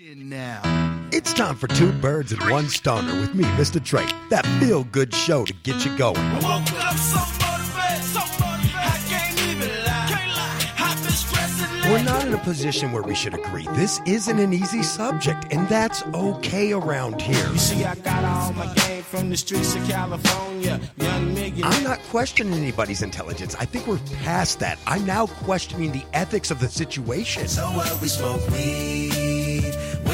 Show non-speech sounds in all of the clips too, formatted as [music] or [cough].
Now, it's time for two birds and one stoner with me, MistaTre. That feel good show to get you going. I woke up so motivated, so motivated. I can't even lie. Can't lie. I've been stressing We're not in a position where we should agree. This isn't an easy subject, and that's okay around here. You see, I got all my game from the streets of California. Young nigga. I'm not questioning anybody's intelligence. I think we're past that. I'm now questioning the ethics of the situation. So what? We smoke weed.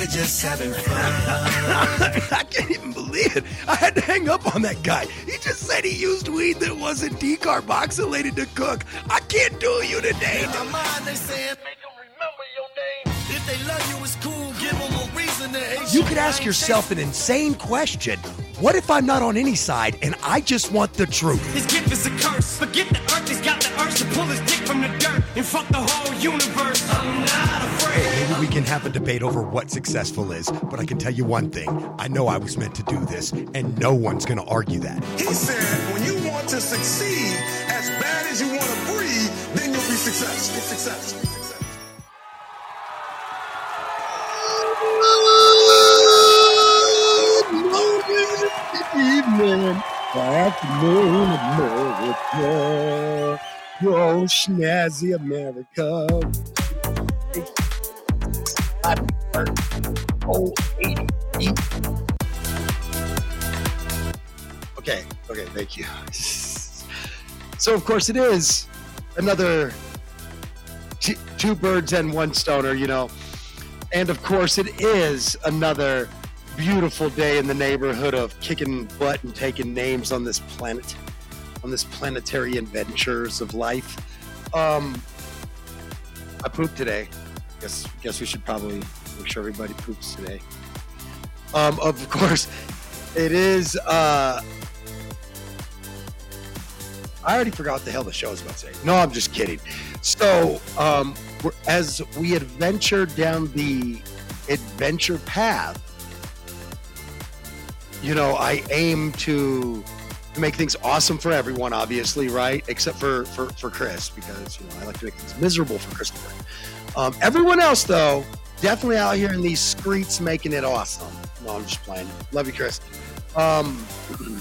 We're just having fun. [laughs] I can't even believe it. I had to hang up on that guy. He just said he used weed that wasn't decarboxylated to cook. I can't do you today. In my mind, they saying, make them remember your name. If they love you, it's cool. Give them a reason to hate You could ask yourself an insane question. What if I'm not on any side and I just want the truth? His gift is a curse. Forget the earth, he's got the urge to pull his from the dirt and fuck the whole universe. I'm not afraid. Maybe we can have a debate over what successful is, but I can tell you one thing. I know I was meant to do this, and no one's going to argue that. He said, when you want to succeed as bad as you want to breathe, then you'll be successful. Successful. Successful. evening, afternoon, America. Oh, snazzy America. Oh, 80. Okay, okay, thank you. So, of course, it is another t- two birds and one stoner, you know. And of course, it is another beautiful day in the neighborhood of kicking butt and taking names on this planet, on this planetary adventures of life. Um, I pooped today. Guess guess we should probably make sure everybody poops today. Um, of course, it is. Uh, I already forgot what the hell the show was about to say. No, I'm just kidding. So, um, as we adventure down the adventure path, you know, I aim to to make things awesome for everyone, obviously, right? Except for for, for Chris, because you know I like to make things miserable for Christopher. Um, everyone else, though, definitely out here in these streets making it awesome. No, I'm just playing. Love you, Chris. Um, [clears throat]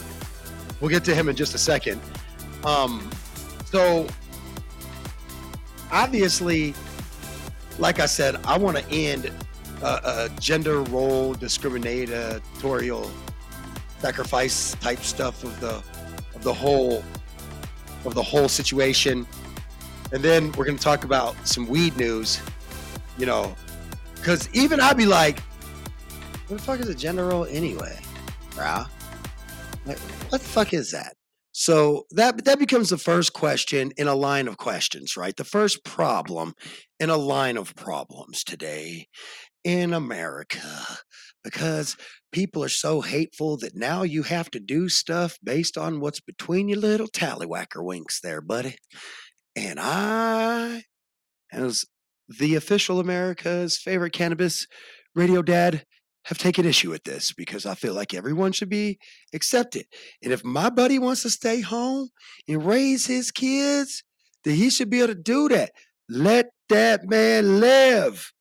we'll get to him in just a second. Um, so obviously, like I said, I want to end a, a gender role discriminatorial sacrifice type stuff of the of the whole of the whole situation. And then we're going to talk about some weed news, you know, because even I'd be like, what the fuck is a gender role anyway? Bruh? Like, what the fuck is that? So that that becomes the first question in a line of questions, right? The first problem in a line of problems today in America because people are so hateful that now you have to do stuff based on what's between your little tallywhacker winks there, buddy. And I, as the official America's favorite cannabis radio dad, have taken issue with this because I feel like everyone should be accepted. And if my buddy wants to stay home and raise his kids, then he should be able to do that. Let that man live.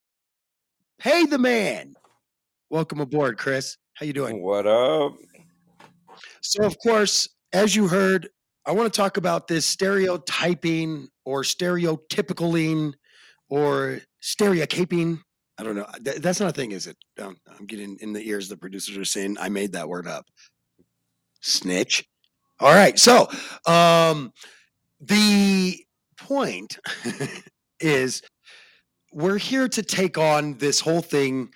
Pay the man. Welcome aboard, Chris. How you doing? What up? So, of course, as you heard, I want to talk about this stereotyping or stereotypicaling or stereocaping. I don't know. That's not a thing, is it? Um, I'm getting in the ears. The producers are saying I made that word up. Snitch. All right. So, um, the point [laughs] is we're here to take on this whole thing,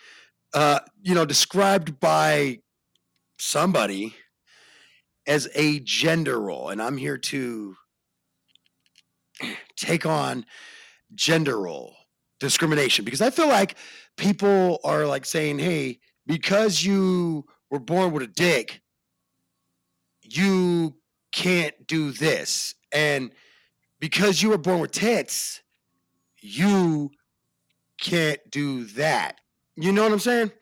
uh, you know, described by somebody as a gender role. And I'm here to [clears throat] take on gender role discrimination because I feel like people are like saying, hey, because you were born with a dick, you can't do this. And because you were born with tits, you can't do that. You know what I'm saying?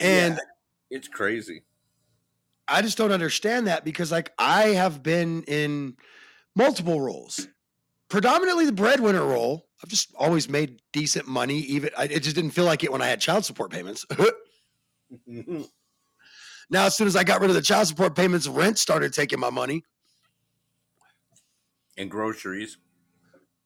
And Yeah, it's crazy. I just don't understand that because like I have been in multiple roles. Predominantly the breadwinner role. I've just always made decent money. Even I, it just didn't feel like it when I had child support payments. [laughs] now, as soon as I got rid of the child support payments, rent started taking my money. and groceries.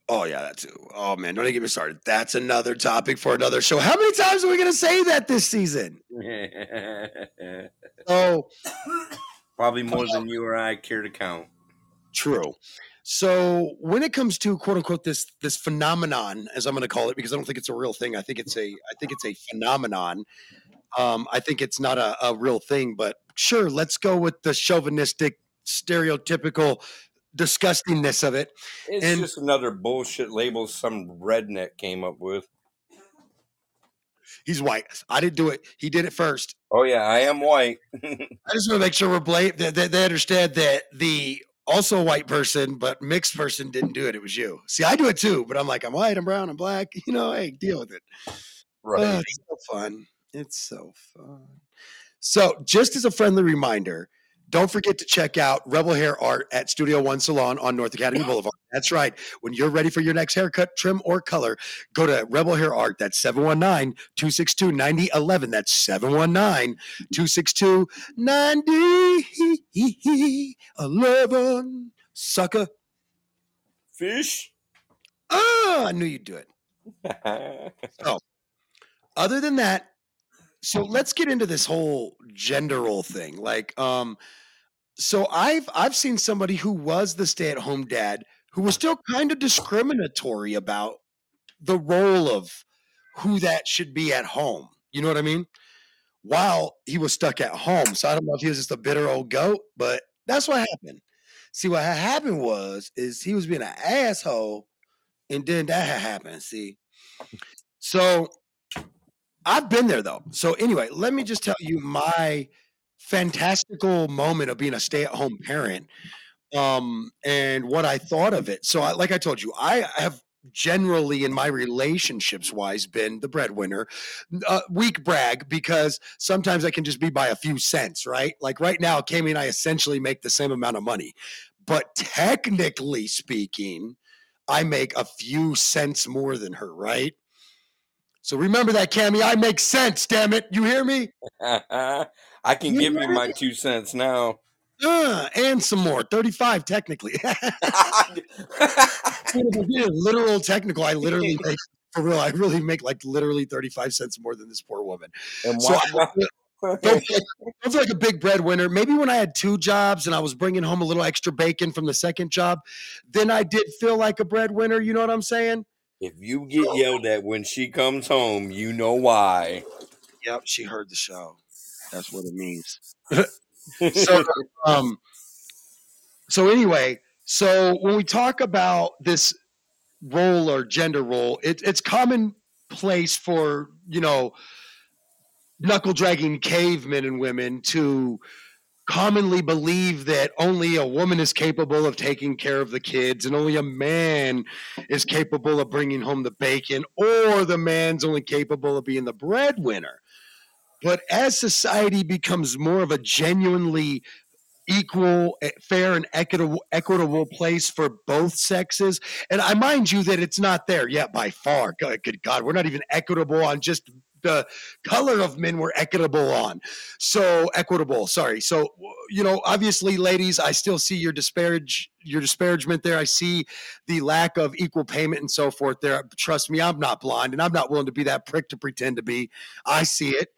Oh yeah, that too. Oh man, don't even get me started. That's another topic for another show. How many times are we gonna say that this season? [laughs] Oh, Probably more than you or I care to count. true. So when it comes to quote unquote this this phenomenon, as I'm going to call it, because I don't think it's a real thing. I think it's a I think it's a phenomenon. Um, I think it's not a, a real thing, but sure, let's go with the chauvinistic, stereotypical disgustingness of it. It's And- just another bullshit label some redneck came up with. He's white. I didn't do it. He did it first. Oh yeah, I am white. [laughs] I just want to make sure we're bla- that, that they understand that the also white person but mixed person didn't do it. It was you. See, I do it too, but I'm like, I'm white, I'm brown, I'm black. [laughs] You know, hey, deal with it. Oh, right. it's so fun. It's so fun. So, just as a friendly reminder, don't forget to check out Rebel Hair Art at Studio One Salon on North Academy Boulevard. That's right. When you're ready for your next haircut, trim, or color, go to Rebel Hair Art. That's 719 262 9011. That's 719 262 9011. Sucker. Fish. Ah, I knew you'd do it. [laughs] So, other than that so let's get into this whole gender role thing like um so i've i've seen somebody who was the stay-at-home dad who was still kind of discriminatory about the role of who that should be at home you know what i mean? While he was stuck at home so i don't know if he was just a bitter old goat but that's what happened. See what happened was is he was being an asshole and then that had happened see? So I've been there though. So anyway, let me just tell you my fantastical moment of being a stay-at-home parent um and what I thought of it. So I, like I told you, I have generally in my relationships wise been the breadwinner. Uh, weak brag because sometimes I can just be by a few cents, right? Like right now, Kami and I essentially make the same amount of money. But technically speaking, I make a few cents more than her, right? So remember that, Cammy. I make sense, damn it. You hear me? [laughs] I can You give you my it? two cents now. Uh, and some more. 35 technically. [laughs] [laughs] literal technical. I literally make for real. I really make like literally 35 cents more than this poor woman. and So I don't feel, don't feel like a big breadwinner. Maybe when I had two jobs and I was bringing home a little extra bacon from the second job, then I did feel like a breadwinner. You know what I'm saying? If you get yelled at when she comes home, you know why. Yep, she heard the show. That's what it means. so [laughs] um so anyway so when we talk about this role or gender role it, it's commonplace for you know knuckle dragging cavemen and women to commonly believe that only a woman is capable of taking care of the kids and only a man is capable of bringing home the bacon or the man's only capable of being the breadwinner but as society becomes more of a genuinely equal, eh, fair, and equitable, equitable place for both sexes, and I mind you that it's not there yet by far. Good, good God, we're not even equitable on just the color of men we're equitable on. So equitable, sorry. So you know, obviously, ladies, I still see your disparage your disparagement there. I see the lack of equal payment and so forth there. Trust me, I'm not blind, and I'm not willing to be that prick to pretend to be. I see it.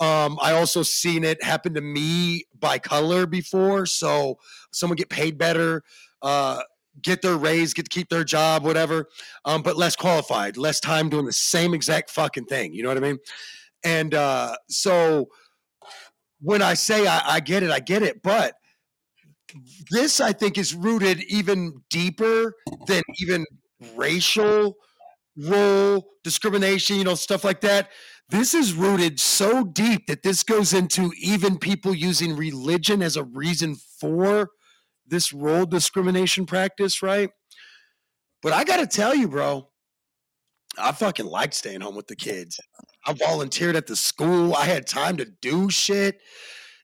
Um, I also seen it happen to me by color before. So someone get paid better, uh, get their raise, get to keep their job, whatever, um, but less qualified, less time doing the same exact fucking thing. You know what I mean? And uh, so when I say I, I get it, I get it, but this I think is rooted even deeper than even racial role discrimination, you know, stuff like that. This is rooted so deep that this goes into even people using religion as a reason for this role discrimination practice, right? But I got to tell you, bro, I fucking liked staying home with the kids. I volunteered at the school. I had time to do shit.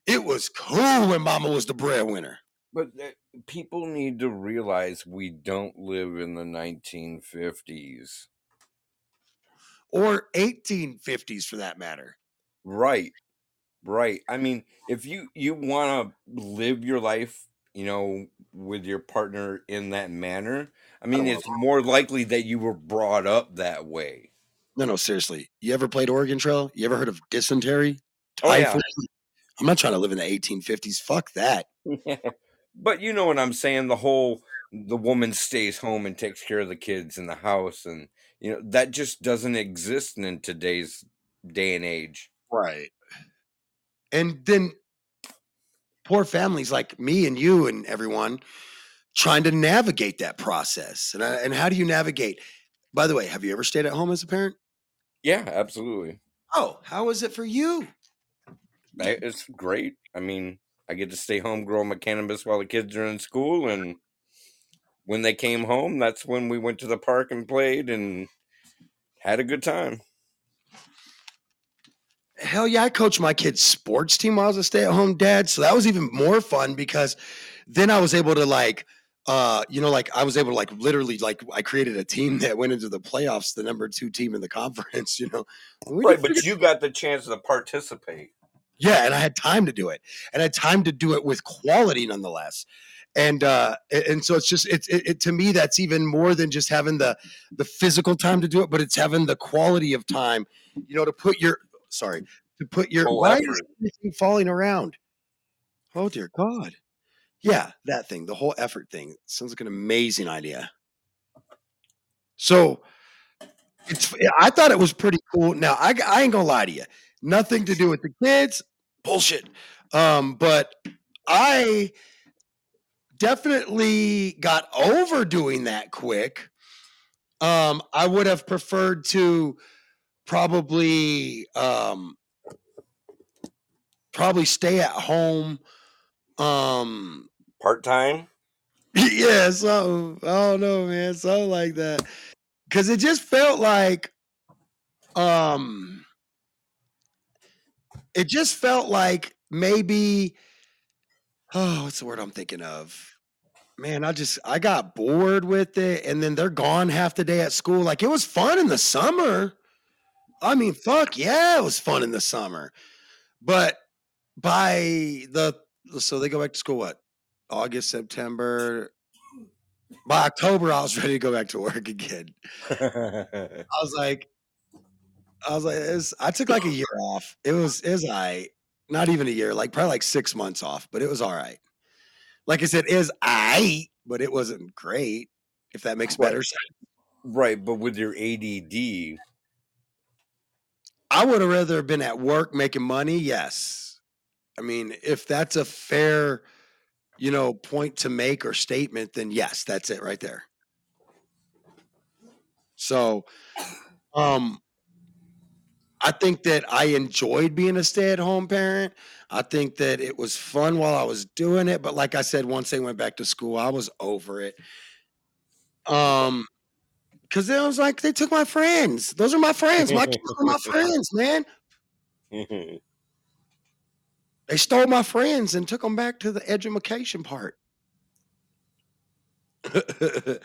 It was cool when mama was the breadwinner. But people need to realize we don't live in the 1950s. or 1850s for that matter. Right. Right. I mean, if you you want to live your life, you know, with your partner in that manner, I oh, mean, it's more likely that you were brought up that way. No, no, seriously. You ever played Oregon Trail? You ever heard of dysentery? Oh, yeah. I'm not trying to live in the 1850s. Fuck that. [laughs] but you know what I'm saying? The whole the woman stays home and takes care of the kids in the house and you know, that just doesn't exist in today's day and age. Right. And then poor families like me and you and everyone trying to navigate that process. And, I, and how do you navigate? By the way, have you ever stayed at home as a parent? Yeah, absolutely. Oh, how is it for you? It's great. I mean, I get to stay home growing my cannabis while the kids are in school and when they came home, that's when we went to the park and played and had a good time. Hell yeah, I coached my kid's sports team while I was a stay-at-home dad. So that was even more fun because then I was able to like uh you know like I was able to like literally like I created a team [laughs] that went into the playoffs, the number two team in the conference, [laughs] you know. We Right, but you got the chance to participate. yeah, and I had time to do it. And I had time to do it with quality nonetheless. And uh and so it's just it's it, it to me that's even more than just having the the physical time to do it, but it's having the quality of time, you know, to put your sorry, to put your why is effort. everything falling around? Oh dear God. Yeah, that thing, the whole effort thing. Sounds like an amazing idea. So it's I thought it was pretty cool. Now I, I ain't gonna lie to you. Nothing to do with the kids. Bullshit. Um, but I definitely got over doing that quick. Um, I would have preferred to probably um probably stay at home. Um Part time? [laughs] yeah, something. I don't know, man. Something like that. Cause it just felt like um it just felt like maybe oh, what's the word I'm thinking of? Man, I just I got bored with it and then they're gone half the day at school. Like it was fun in the summer. I mean, fuck yeah, it was fun in the summer. But by the so they go back to school what? August, September. By October, I was ready to go back to work [laughs] again. [laughs] I was like, I was like, it's, I took like a year off. It was, it was all right. Not even a year, like probably like six months off, but it was all right. Like I said, is right, but it wasn't great. If that makes better sense. right, but with your ADD, I would have rather been at work making money. Yes. I mean, if that's a fair, you know, point to make or statement, then yes, that's it right there. So, um, I think that I enjoyed being a stay at home parent. I think that it was fun while I was doing it. But like I said, once they went back to school, I was over it. Um, because it was like they took my friends. Those are my friends. My kids are my [laughs] friends, man. They stole my friends and took them back to the education part. [laughs]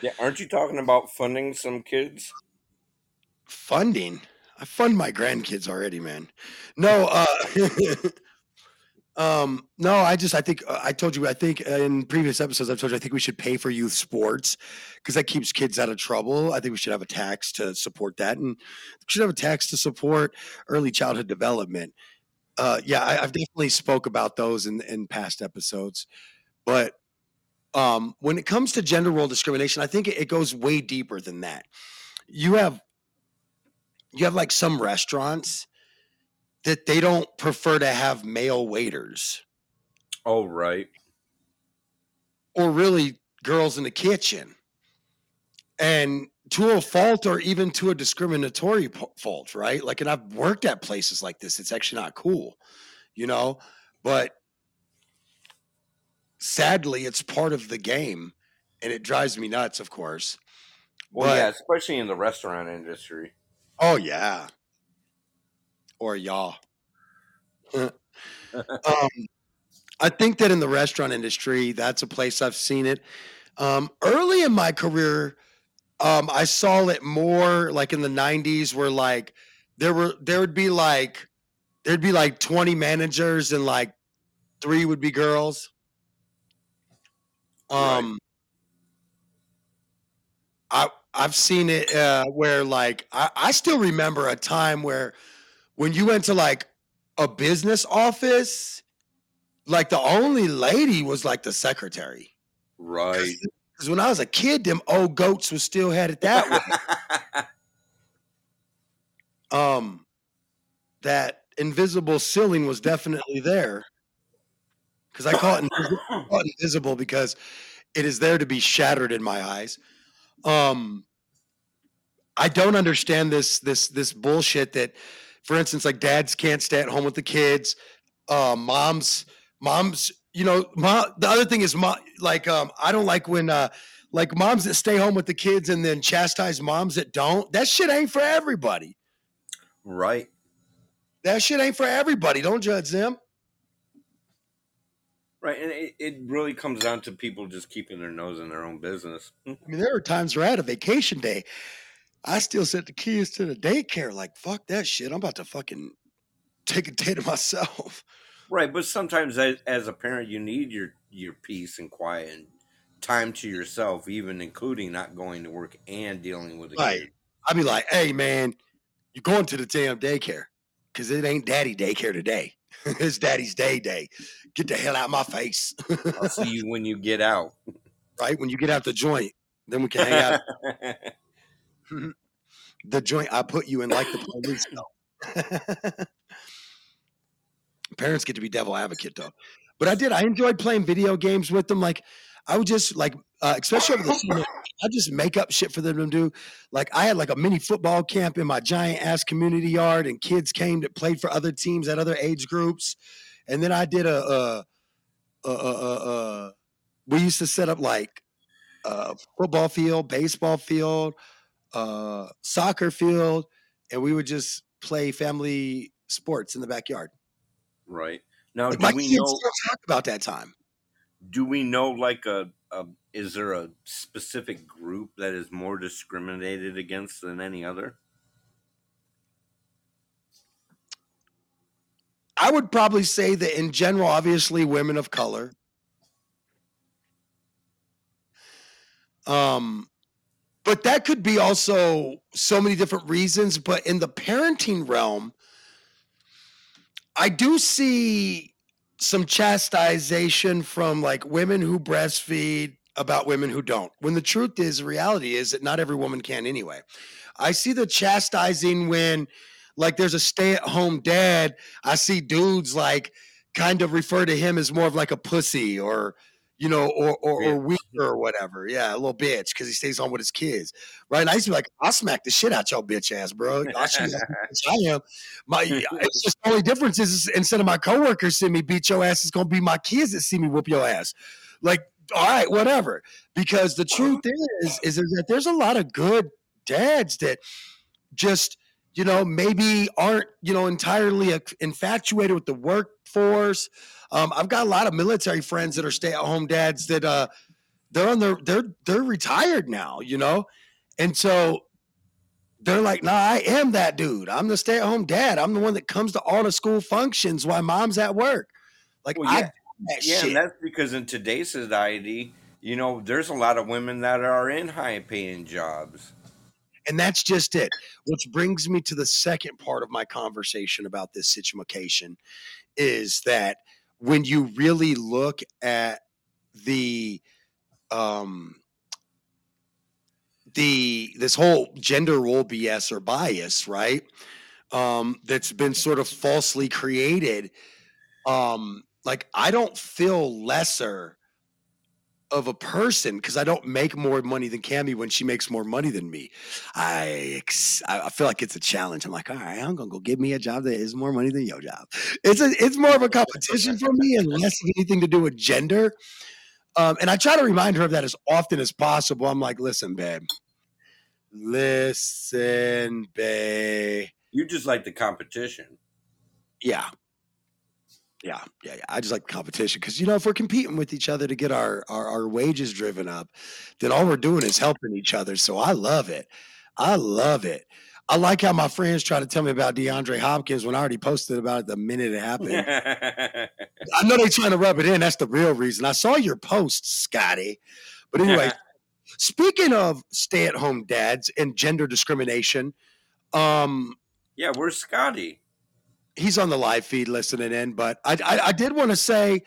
yeah, aren't you talking about funding some kids? Funding. I fund my grandkids already, man. No, uh [laughs] um no, I just I think uh, I told you I think uh, in previous episodes I've told you I think we should pay for youth sports because that keeps kids out of trouble. I think we should have a tax to support that and we should have a tax to support early childhood development. Uh yeah, I, I've definitely spoke about those in in past episodes. But um when it comes to gender role discrimination, I think it, it goes way deeper than that. You have you have like some restaurants that they don't prefer to have male waiters Oh, right. or really girls in the kitchen. And to a fault or even to a discriminatory fault, right? Like, and I've worked at places like this. It's actually not cool, you know, but sadly, it's part of the game and it drives me nuts, of course. Well, But- yeah, especially in the restaurant industry. Oh yeah. Or y'all. [laughs] um, I think that in the restaurant industry, that's a place I've seen it. Um, early in my career, um, I saw it more like in the '90s, where like there were there would be like there'd be like 20 managers and like three would be girls. Right. Um, I I've seen it uh, where like I, I still remember a time where when you went to like a business office, like the only lady was like the secretary. Right. Because when I was a kid, them old goats was still had it that way. [laughs] um, that invisible ceiling was definitely there. Because I call it, invisible, I call it invisible because it is there to be shattered in my eyes. Um, I don't understand this this this bullshit that, for instance, like dads can't stay at home with the kids, uh, moms moms. You know, mom, the other thing is, mom, like um, I don't like when uh, like moms that stay home with the kids and then chastise moms that don't. That shit ain't for everybody. right. That shit ain't for everybody. Don't judge them. Right. And it, it really comes down to people just keeping their nose in their own business. I mean, there are times where I had a vacation day. I still sent the kids to the daycare. Like, fuck that shit. I'm about to fucking take a day to myself. Right. But sometimes as, as a parent, you need your, your peace and quiet and time to yourself, even including not going to work and dealing with Right. kid. I'd be like, hey, man, you're going to the damn daycare because it ain't daddy daycare today. [laughs] it's daddy's day day. Get the hell out of my face. I'll see you when you get out. [laughs] right? When you get out the joint, then we can hang out. [laughs] the joint I put you in like the police. [laughs] Parents get to be devil advocate though. But I did. I enjoyed playing video games with them. Like I would just like, uh, especially over the summer, I just make up shit for them to do. Like I had like a mini football camp in my giant ass community yard, and kids came that played for other teams at other age groups. And then I did a, a, a, a we used to set up like a football field, baseball field, uh, soccer field, and we would just play family sports in the backyard. right. Now, Like do we know? talk about that time. do we know like a, a is there a specific group that is more discriminated against than any other I would probably say that in general, obviously, women of color. Um, but that could be also so many different reasons. But in the parenting realm, I do see some chastisation from like women who breastfeed about women who don't. When the truth is, reality is that not every woman can anyway. I see the chastising when like there's a stay-at-home dad. I see dudes like kind of refer to him as more of like a pussy or you know, or or, or weaker or whatever. Yeah, a little bitch because he stays home with his kids, right? And I used to be like, I'll smack the shit out your bitch ass, bro. [laughs] I'll show you how bitch I am. My, it's just the only difference is instead of my coworkers seeing me beat your ass, it's gonna be my kids that see me whoop your ass. Like, all right, whatever. Because the truth is, is that there's a lot of good dads that just you know maybe aren't you know entirely infatuated with the workforce. Um, i've got a lot of military friends that are stay-at-home dads that uh they're on their they're they're retired now you know? And so they're like nah i am that dude. I'm the stay-at-home dad. I'm the one that comes to all the school functions while mom's at work. Like Well, yeah. that yeah and that's because in today's society you know there's a lot of women that are in high paying jobs And that's just it. Which brings me to the second part of my conversation about this situation is that when you really look at the um the this whole gender role BS or bias, right? Um that's been sort of falsely created. Um like I don't feel lesser of a person because I don't make more money than Cammy when she makes more money than me. I I I feel like it's a challenge. I'm like, all right, I'm gonna go give me a job that is more money than your job. It's a it's more of a competition for me and less of anything to do with gender. Um, and I try to remind her of that as often as possible. I'm like, listen, babe, listen, babe. you just like the competition Yeah. Yeah, yeah, yeah. I just like competition because you know if we're competing with each other to get our, our our wages driven up, then all we're doing is helping each other. So I love it. I love it. I like how my friends try to tell me about DeAndre Hopkins when I already posted about it the minute it happened. [laughs] I know they're trying to rub it in. That's the real reason. I saw your post, Scotty. But anyway, [laughs] speaking of stay-at-home dads and gender discrimination, um, yeah, where's Scotty? He's on the live feed listening in, but I I, I did want to say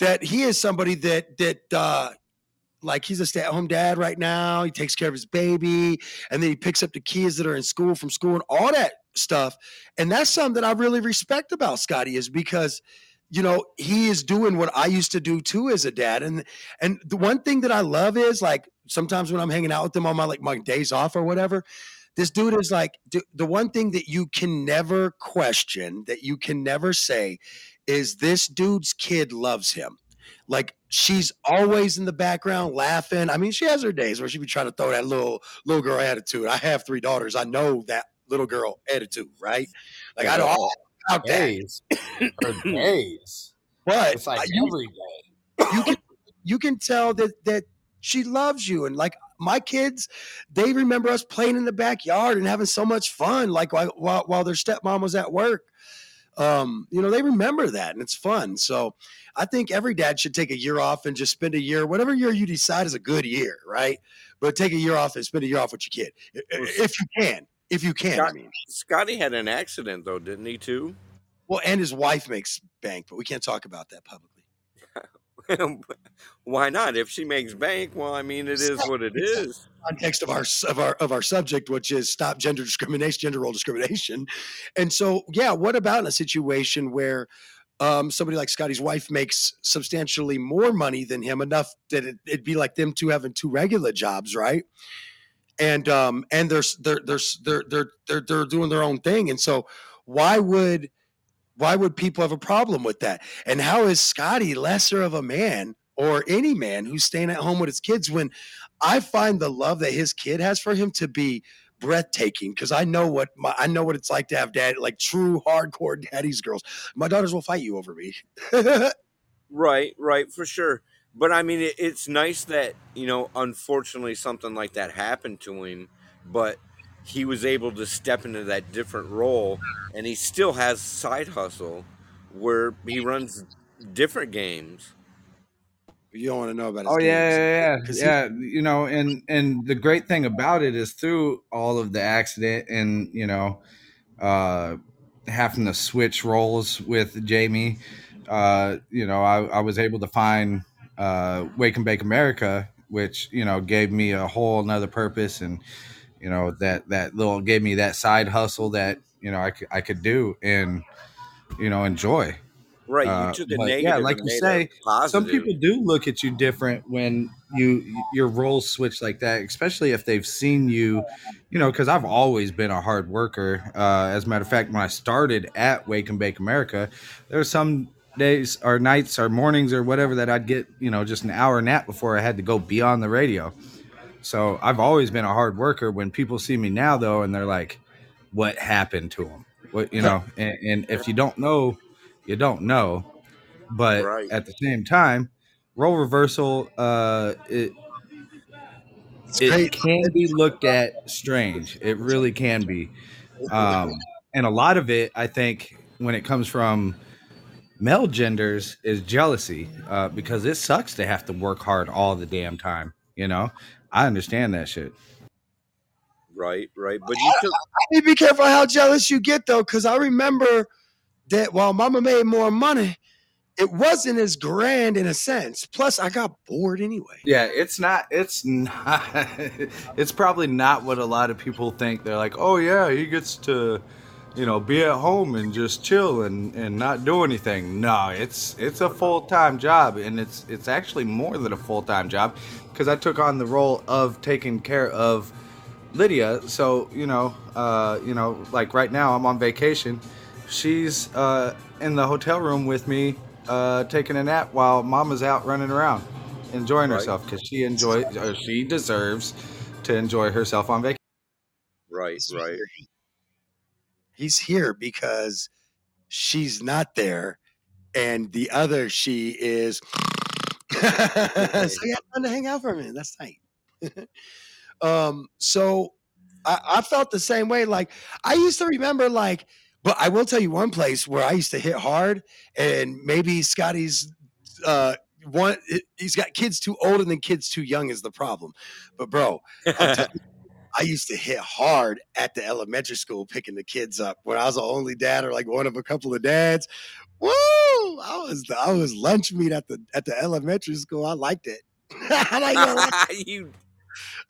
that he is somebody that that uh like he's a stay-at-home dad right now. He takes care of his baby, and then he picks up the kids that are in school from school and all that stuff. And that's something that I really respect about Scotty is because you know he is doing what I used to do too as a dad. And and the one thing that I love is like sometimes when I'm hanging out with him on my like my days off or whatever, this dude is like the one thing that you can never question, that you can never say, is this dude's kid loves him. Like she's always in the background laughing. I mean, she has her days where she be trying to throw that little little girl attitude. I have three daughters. I know that little girl attitude, right? Like I don't out days, her days. But it's like you, every day. You can you can tell that that she loves you and like my kids, they remember us playing in the backyard and having so much fun, like while while their stepmom was at work. Um, you know, they remember that and it's fun. So I think every dad should take a year off and just spend a year, whatever year you decide is a good year, right? But take a year off and spend a year off with your kid if you can. If you can, Scott, I mean. Scotty had an accident though, didn't he too? Well, and his wife makes bank, but we can't talk about that publicly. [laughs] Why not? If she makes bank, well, I mean, it is what it is. Context of our of our of our subject, which is stop gender discrimination, gender role discrimination, and so yeah, what about in a situation where um, somebody like Scotty's wife makes substantially more money than him, enough that it, would be like them two having two regular jobs, right? And um, and they're they're they're they're they're they're, they're doing their own thing, and so why would why would people have a problem with that? And how is Scotty lesser of a man or any man who's staying at home with his kids when I find the love that his kid has for him to be breathtaking because I know what my, I know what it's like to have dad like true hardcore daddy's girls. My daughters will fight you over me. [laughs] right, right, for sure. But I mean, it, it's nice that you know, unfortunately, something like that happened to him, but he was able to step into that different role and he still has side hustle where he runs different games you don't want to know about oh yeah yeah yeah, yeah. He, you know and and the great thing about it is through all of the accident and you know uh having to switch roles with jamie uh you know i, I was able to find uh wake and bake america which you know gave me a whole another purpose and you know that that little gave me that side hustle that you know I could, I could do and you know enjoy. Right you uh, a negative yeah like you say some people do look at you different when you your roles switch like that especially if they've seen you you know because i've always been a hard worker. Uh, as a matter of fact when i started at wake and bake america there were some days or nights or mornings or whatever that i'd get you know just an hour nap before i had to go be on the radio so I've always been a hard worker. When people see me now, though, and they're like, "What happened to him?" What you know, [laughs] and, and if you don't know, you don't know. But right. at the same time, role reversal, uh, it it can be looked at strange. It really can be, um, and a lot of it, I think, when it comes from male genders, is jealousy uh, because it sucks to have to work hard all the damn time. You know, I understand that shit. Right, right. But you took. You be careful how jealous you get though, because I remember that while Mama made more money, it wasn't as grand in a sense. Plus, I got bored anyway. Yeah, it's not. It's not. [laughs] it's probably not what a lot of people think. They're like, oh yeah, he gets to, you know, be at home and just chill and and not do anything. No, it's it's a full time job, and it's it's actually more than a full time job because I took on the role of taking care of Lydia. So you know, uh, you know, like right now I'm on vacation. She's uh, in the hotel room with me, uh, taking a nap while Mama's out running around, enjoying right. herself because she enjoys, uh, she deserves to enjoy herself on vacation. Right, right. He's here because she's not there and the other she is. [laughs] [laughs] so yeah, fun to hang out for a minute. That's tight. [laughs] um, so I, I felt the same way. Like I used to remember, like, but I will tell you one place where I used to hit hard, and maybe Scotty's uh, one. He's got kids too old and then kids too young is the problem. But bro, I used to hit hard at the elementary school picking the kids up when I was the only dad or like one of a couple of dads. Woo! I was the, I was lunch meat at the at the elementary school. I liked it. I like it. you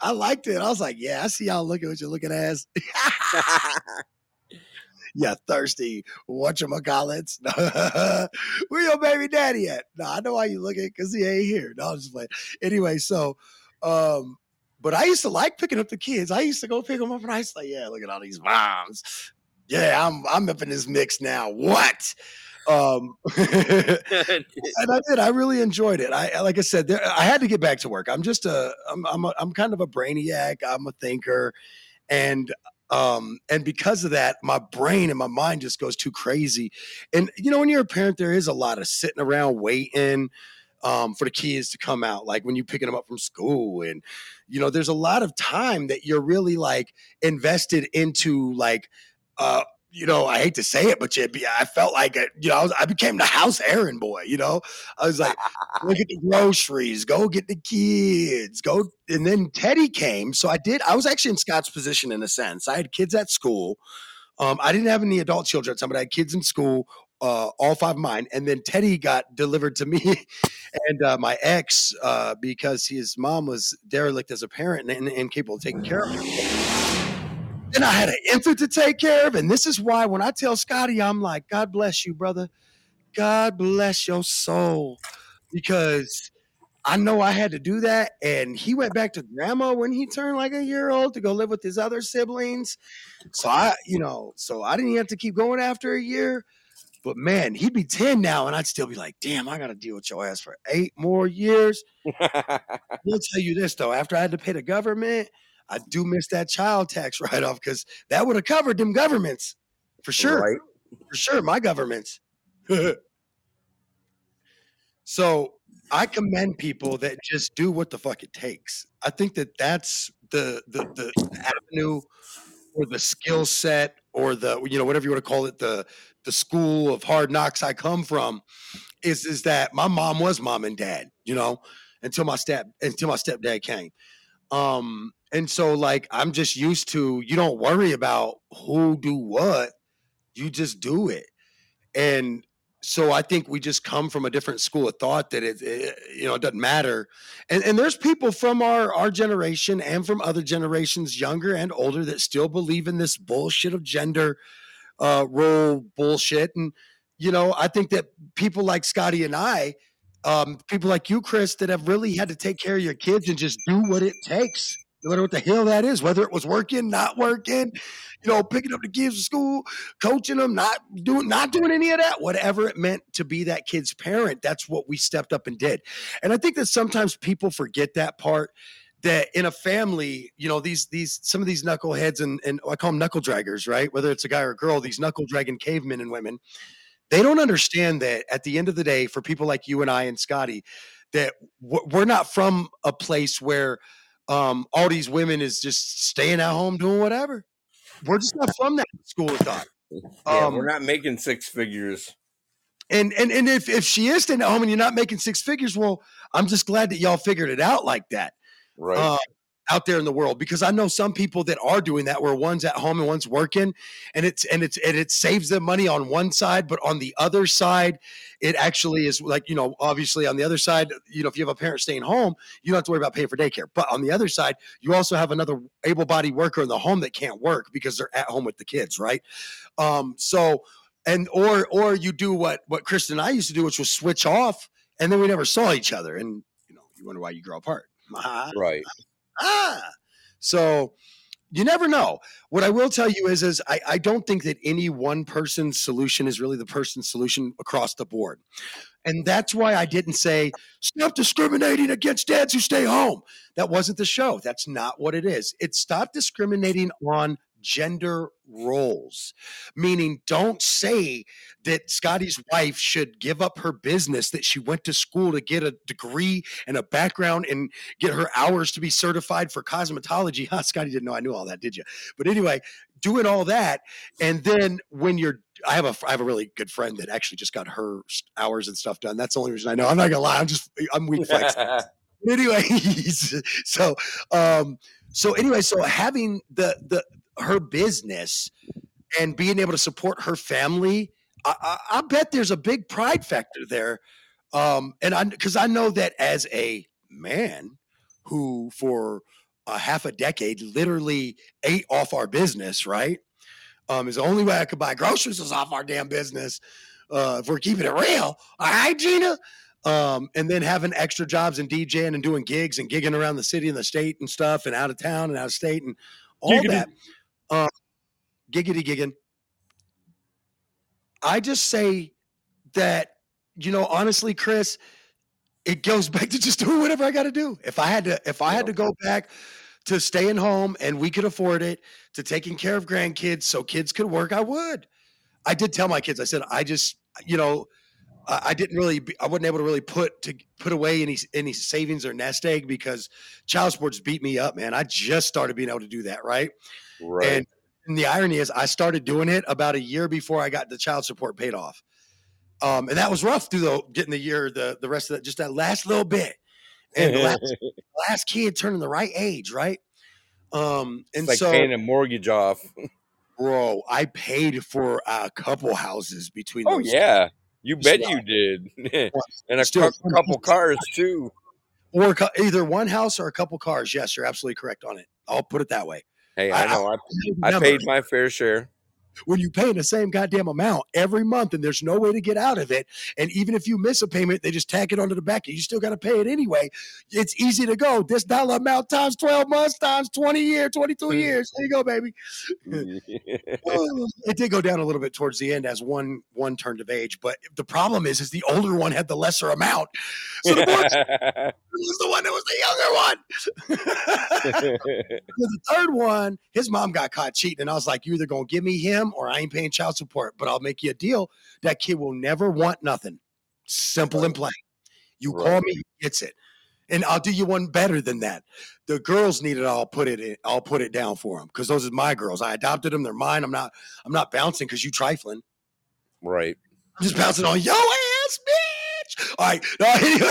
I liked it. I was like, yeah, I see y'all looking at your looking ass. [laughs] yeah, thirsty. Whatchamacallits. [laughs] Where your baby daddy at? No, I know why you looking because he ain't here. No, I'm just playing. Anyway, so um, but I used to like picking up the kids. I used to go pick them up and I used to like, yeah, look at all these moms. Yeah, I'm I'm up in this mix now. What? Um, [laughs] and I did. I really enjoyed it. I like I said, there, I had to get back to work. I'm just a I'm I'm a, I'm kind of a brainiac. I'm a thinker, and um and because of that my brain and my mind just goes too crazy and you know when you're a parent there is a lot of sitting around waiting um, for the kids to come out, like when you're picking them up from school. And, you know, there's a lot of time that you're really like invested into like, uh, you know, I hate to say it, but I felt like, it, you know, I, was, I became the house errand boy, you know, I was like, look at the groceries, go get the kids, go. And then Teddy came. So I did, I was actually in Scott's position in a sense. I had kids at school. Um, I didn't have any adult children at time, but I had kids in school uh, all five of mine. And then Teddy got delivered to me [laughs] and uh, my ex uh, because his mom was derelict as a parent and incapable of taking care of him. Then I had an infant to take care of. And this is why when I tell Scotty, I'm like, God bless you, brother. God bless your soul. Because I know I had to do that. And he went back to grandma when he turned like a year old to go live with his other siblings. So I, you know, so I didn't have to keep going after a year. But man, he'd be 10 now, and I'd still be like, damn, I got to deal with your ass for eight more years. [laughs] I'll tell you this, though. After I had to pay the government, I do miss that child tax [laughs] write off because that would have covered them governments for sure. Right. For sure, my governments. [laughs] so I commend people that just do what the fuck it takes. I think that that's the the, the avenue or the skill set or the you know whatever you want to call it the the school of hard knocks I come from is is that my mom was mom and dad, you know, until my step until my stepdad came. Um, and so like I'm just used to you don't worry about who do what, you just do it. And so I think we just come from a different school of thought that it, it, you know it doesn't matter, and and there's people from our our generation and from other generations, younger and older, that still believe in this bullshit of gender uh, role bullshit. And, you know, I think that people like Scotty and I, um, people like you, Chris, that have really had to take care of your kids and just do what it takes, no matter what the hell that is, whether it was working, not working, you know, picking up the kids from school, coaching them, not doing, not doing any of that, whatever it meant to be that kid's parent. That's what we stepped up and did. And I think that sometimes people forget that part that in a family, you know, these these some of these knuckleheads and and I call them knuckle draggers, right? Whether it's a guy or a girl, these knuckle dragging cavemen and women, they don't understand that at the end of the day, for people like you and I and Scotty, that we're not from a place where um, all these women is just staying at home doing whatever. We're just not from that school of thought. [laughs] Yeah, um, we're not making six figures. And and and if if she is staying at home and you're not making six figures, well, I'm just glad that y'all figured it out like that right. Uh, out there in the world because I know some people that are doing that where one's at home and one's working and it's and it's and it saves them money on one side but on the other side it actually is like you know obviously on the other side you know if you have a parent staying home you don't have to worry about paying for daycare but on the other side you also have another able-bodied worker in the home that can't work because they're at home with the kids right um so and or or you do what what Kristen and I used to do which was switch off and then we never saw each other and you know you wonder why you grow apart right. Ah. So you never know. What I will tell you is, is I, I don't think that any one person's solution is really the person's solution across the board. And that's why I didn't say stop discriminating against dads who stay home. That wasn't the show. That's not what it is. It's stop discriminating on gender roles, meaning don't say that Scotty's wife should give up her business that she went to school to get a degree and a background and get her hours to be certified for cosmetology. [laughs] Huh, Scotty didn't know I knew all that, did you? But anyway, doing all that, and then when you're, I have a, I have a really good friend that actually just got her hours and stuff done. That's the only reason I know. I'm not gonna lie. I'm just, I'm weak flex. [laughs] anyway, [laughs] so, um, so anyway, so having the the her business and being able to support her family, I, I, I bet there's a big pride factor there. Um, and I because I know that as a man who for a half a decade literally ate off our business, right? Um, is the only way I could buy groceries was off our damn business. Uh, if we're keeping it real, all right, Gina. Um, and then having extra jobs and DJing and doing gigs and gigging around the city and the state and stuff and out of town and out of state and all giggity. that. Uh, giggity gigging. I just say that, you know, honestly, Chris, it goes [laughs] back to just doing whatever I got to do. If I had to, if I had to go back to staying home and we could afford it, to taking care of grandkids so kids could work, I would. I did tell my kids, I said, I just, you know, I didn't really, I wasn't able to really put to put away any any savings or nest egg because child sports beat me up, man. I just started being able to do that, right? Right. And, and the irony is, I started doing it about a year before I got the child support paid off, um, and that was rough through the getting the year, the the rest of that, just that last little bit, and the last, [laughs] last kid turning the right age, right? Um, and it's like so paying a mortgage off. Bro, I paid for a couple houses between. Oh yeah, you bet you did, [laughs] and a Still, cu- couple cars too. Or either one house or a couple cars. Yes, you're absolutely correct on it. I'll put it that way. Hey, I, I know. I, I paid my fair share when you pay the same goddamn amount every month and there's no way to get out of it. And even if you miss a payment, they just tack it onto the back. And you still got to pay it anyway. It's easy to go. This dollar amount times 12 months times 20 years, 22 mm. years. There you go, baby. [laughs] it did go down a little bit towards the end as one one turned of age, but the problem is, is the older one had the lesser amount. So the boy [laughs] [laughs] was the one that was the younger one. the third one, his mom got caught cheating, and I was like, "You either gonna give me him." Him or I ain't paying child support, but I'll make you a deal. That kid will never want nothing. Simple and plain. You right. call me, he gets it. And I'll do you one better than that. The girls need it. I'll put it in. I'll put it down for them because those are my girls. I adopted them. They're mine. I'm not. I'm not bouncing because you trifling. Right. I'm just bouncing on your ass, bitch. All right. No, anyway,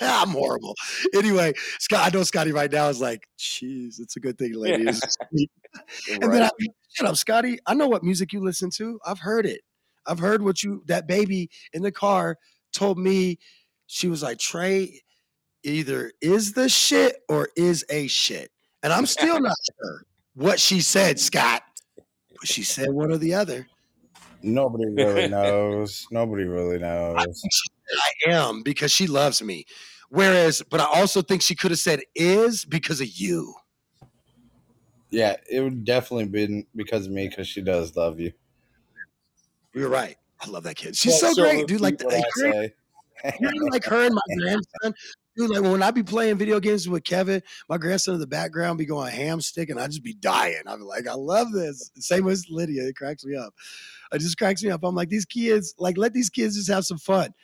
I'm horrible. Anyway, Scott. I know Scotty right now is like, "Jeez, it's a good thing, ladies." [laughs] and right. then I, shut up, Scotty. I know what music you listen to. I've heard it. I've heard what you that baby in the car told me. She was like, Trey, either is the shit or is a shit. And I'm still [laughs] not sure what she said, Scott. But she said one or the other. Nobody [laughs] really knows. Nobody really knows. I, I am because she loves me. Whereas, but I also think she could have said is because of you. Yeah, it would definitely be because of me because she does love you. You're right. I love that kid. She's so, so great, dude. Like, like her, [laughs] like her and my grandson. Dude, like when I be playing video games with Kevin, my grandson in the background be going ham stick, and I just be dying. I'm like, I love this. Same with Lydia, it cracks me up. It just cracks me up. I'm like, these kids, like, let these kids just have some fun.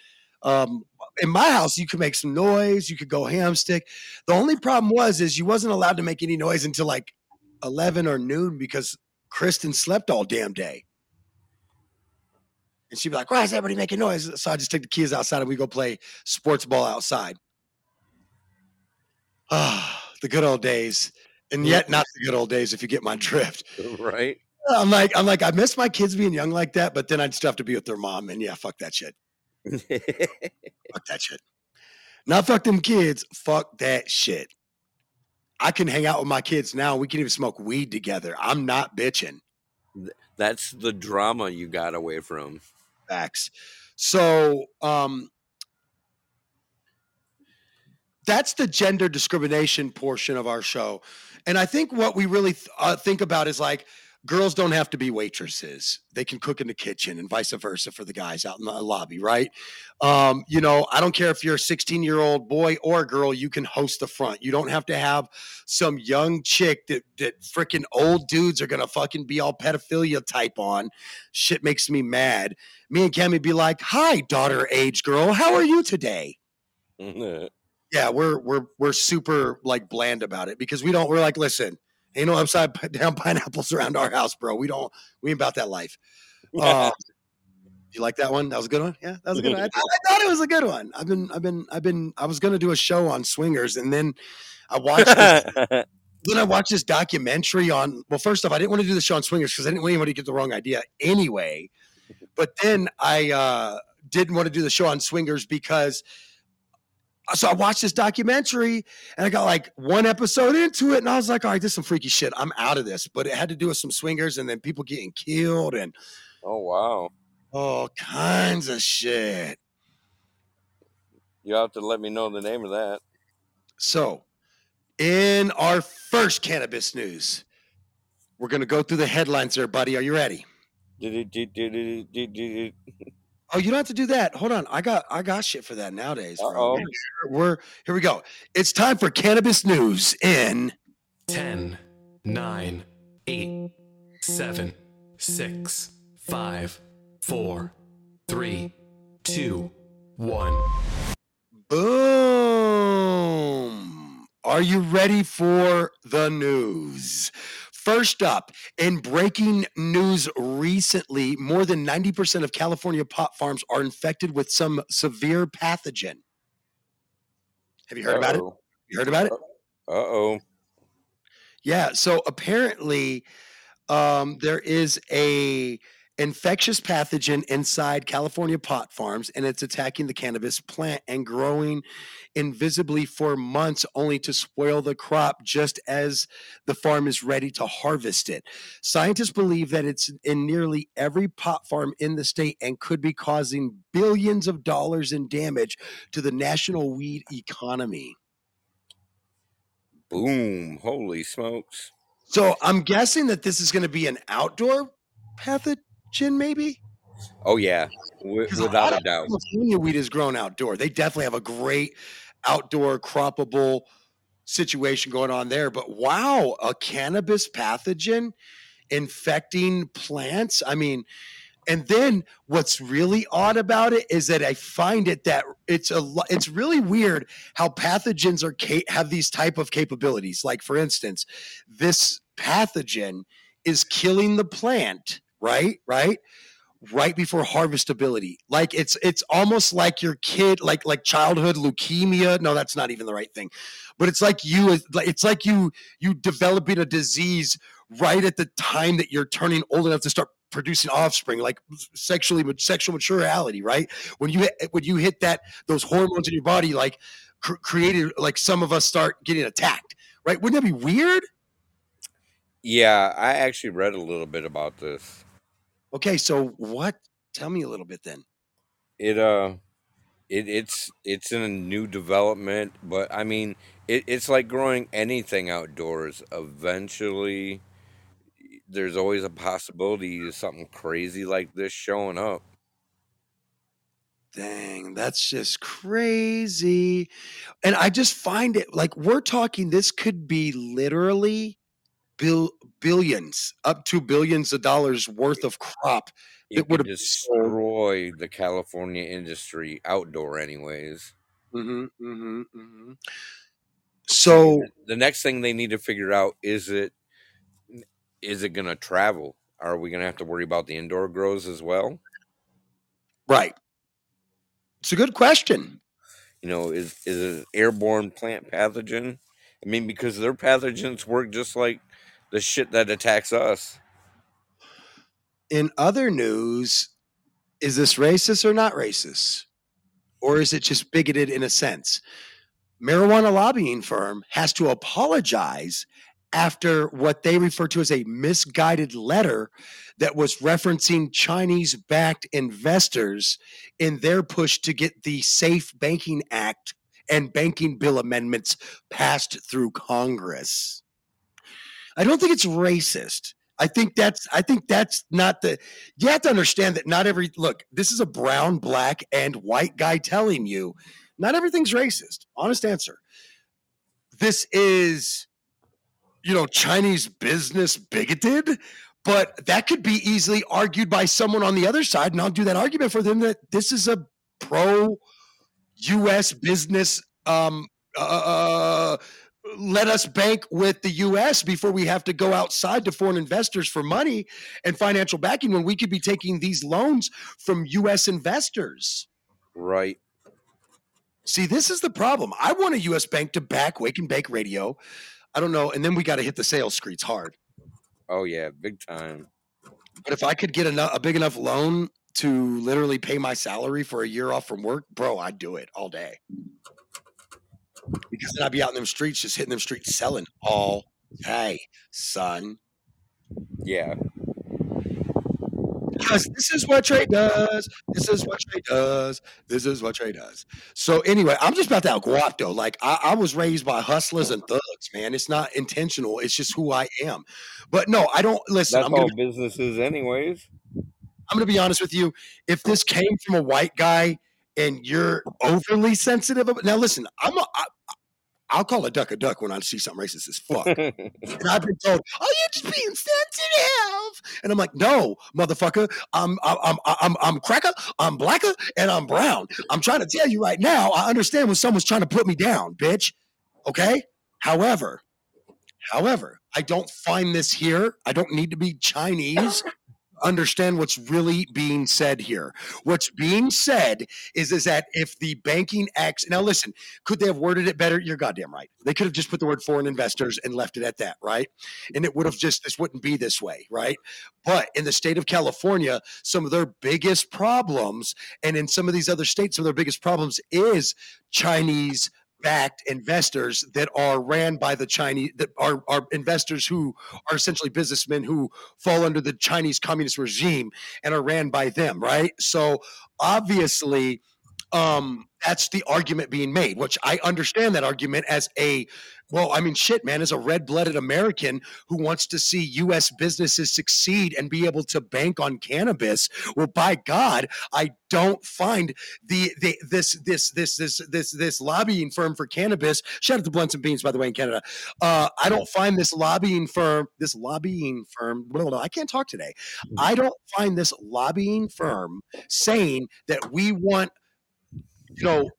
Um, in my house, you could make some noise, you could go ham stick. The only problem was is you wasn't allowed to make any noise until like 11 or noon because Kristen slept all damn day. And she'd be like, why is everybody making noise? So I just take the kids outside and we go play sports ball outside. Ah, the good old days. And yet not the good old days if you get my [laughs] drift. [laughs] Right. I'm like, I'm like, I miss my kids being young like that, but then I'd still have to be with their mom. And yeah, fuck that shit. [laughs] fuck that shit. Not fuck them kids. Fuck that shit. I can hang out with my kids now. We can even smoke weed together. I'm not bitching. That's the drama you got away from. Facts. So, um, that's the gender discrimination portion of our show. And I think what we really th- uh, think about is like, girls don't have to be waitresses. They can cook in the kitchen and vice versa for the guys out in the lobby, right? Um, you know, I don't care if you're a 16 year old boy or girl, you can host the front. You don't have to have some young chick that, that freaking old dudes are going to fucking be all pedophilia type on. Shit makes me mad. Me and Cammy be like, hi, daughter age girl. How are you today? [laughs] yeah, we're, we're, we're super like bland about it because we don't, we're like, listen, Ain't no upside [laughs] down pineapples around our house, bro. We don't. We ain't about that life. Uh, you like that one? That was a good one. Yeah, that was a good one. I, I, thought it was a good one. I've been, I've been, I've been. I was gonna do a show on swingers, and then I watched. This, [laughs] then I watched this documentary on. Well, first off, I didn't want to do the show on swingers because I didn't want anybody to get the wrong idea anyway. But then I uh, didn't want to do the show on swingers because so I watched this documentary and I got like one episode into it and I was like, all right, this is some freaky shit. I'm out of this. But it had to do with some swingers and then people getting killed and oh wow. All kinds of shit. You have to let me know the name of that. So in our first cannabis news, we're gonna go through the headlines there, buddy. Are you ready? Oh, you don't have to do that. Hold on. I got I got shit for that nowadays. Bro. We're here we go. It's time for cannabis news in 10, 9, 8, 7, 6, 5, 4, 3, 2, 1. Boom. Are you ready for the news? First up, in breaking news recently, more than 90% of California pot farms are infected with some severe pathogen. Have you heard Uh-oh. about it? You heard about it? Uh oh. Yeah. So apparently, um, there is a infectious pathogen inside California pot farms, and it's attacking the cannabis plant and growing invisibly for months, only to spoil the crop just as the farm is ready to harvest it. Scientists believe that it's in nearly every pot farm in the state and could be causing billions of dollars in damage to the national weed economy. Boom. Holy smokes. So I'm guessing that this is going to be an outdoor pathogen Chin, maybe. Oh yeah, w- without a, a doubt. California weed is grown outdoor. They definitely have a great outdoor croppable situation going on there. But wow, a cannabis pathogen infecting plants. I mean, and then what's really odd about it is that I find it that it's a it's really weird how pathogens are have these type of capabilities. Like for instance, this pathogen is killing the plant right? Right? Right before harvestability. Like it's it's almost like your kid, like like childhood leukemia. No, that's not even the right thing. But it's like you it's like you you developing a disease right at the time that you're turning old enough to start producing offspring like sexually sexual maturity right when you when you hit that those hormones in your body like cr- created like some of us start getting attacked right wouldn't that be weird yeah i actually read a little bit about this Okay, so what? Tell me a little bit then. It uh, it it's it's in a new development, but I mean, it, it's like growing anything outdoors. Eventually, there's always a possibility of something crazy like this showing up. Dang, that's just crazy. And I just find it like we're talking, this could be literally bill, billions, up to billions of dollars worth of crop it would destroy the California industry outdoor, anyways. Mm-hmm, mm-hmm, mm-hmm. So the next thing they need to figure out is it is it going to travel? Are we going to have to worry about the indoor grows as well? Right. It's a good question. You know, is is it an airborne plant pathogen? I mean, because their pathogens work just like the shit that attacks us. In other news, is this racist or not racist? Or is it just bigoted in a sense? Marijuana lobbying firm has to apologize after what they refer to as a misguided letter that was referencing Chinese backed investors in their push to get the Safe Banking Act and banking bill amendments passed through Congress. I don't think it's racist. I think that's I think that's not the you have to understand that not every look, this is a brown, black, and white guy telling you not everything's racist. Honest answer. This is you know, Chinese business bigoted, but that could be easily argued by someone on the other side, and I'll do that argument for them that this is a pro US business um uh, uh let us bank with the US before we have to go outside to foreign investors for money and financial backing when we could be taking these loans from US investors. Right. See, this is the problem. I want a US bank to back Wake and Bake Radio. I don't know. And then we got to hit the sales streets hard. Oh, yeah, big time. But if I could get a, a big enough loan to literally pay my salary for a year off from work, bro, I'd do it all day because then I'd be out in them streets, just hitting them streets, selling all day, son. Yeah. Because this is what trade does. This is what trade does. This is what trade does. So anyway, I'm just about to out guapo. Like I, I was raised by hustlers and thugs, man. It's not intentional. It's just who I am. But no, I don't listen. That's I'm all businesses, anyways. I'm gonna be honest with you. If this came from a white guy and you're overly sensitive. About, now, listen, I'm a, I, I'll call a duck a duck when I see something racist as fuck. [laughs] and I've been told, "Oh, you're just being sensitive," and I'm like, "No, motherfucker, I'm I'm I'm I'm, I'm cracker, I'm blacker, and I'm brown. I'm trying to tell you right now. I understand when someone's trying to put me down, bitch. Okay. However, however, I don't find this here. I don't need to be Chinese understand what's really being said here. What's being said is is that if the banking acts now listen, could they have worded it better? You're goddamn right. They could have just put the word foreign investors and left it at that, right? And it would have just this wouldn't be this way, right? But in the state of California, some of their biggest problems, and in some of these other states, some of their biggest problems is Chinese backed investors that are ran by the Chinese that are, are investors who are essentially businessmen who fall under the Chinese communist regime and are ran by them, right? So obviously um, that's the argument being made, which I understand that argument as a, well, I mean, shit, man, as a red blooded American who wants to see U.S. businesses succeed and be able to bank on cannabis. Well, by God, I don't find the, the this this this this this this lobbying firm for cannabis. Shout out to Blunts and Beans, by the way, in Canada. Uh, I don't find this lobbying firm, this lobbying firm. Blah, blah, blah, I can't talk today. I don't find this lobbying firm saying that we want you know,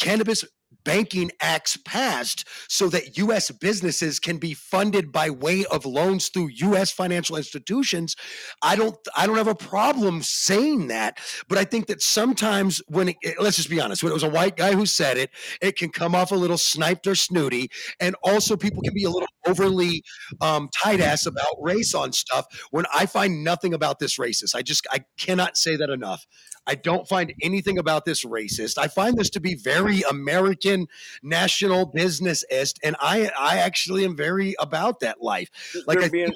cannabis banking acts passed so that US businesses can be funded by way of loans through US financial institutions. I don't i don't have a problem saying that but i think that sometimes when it, let's just be honest when it was a white guy who said it it can come off a little sniped or snooty and also people can be a little overly um, tight ass about race on stuff when i find nothing about this racist. I just i cannot say that enough. I don't find anything about this racist. I find this to be very American national businessist, and I I actually am very about that life. Like I think,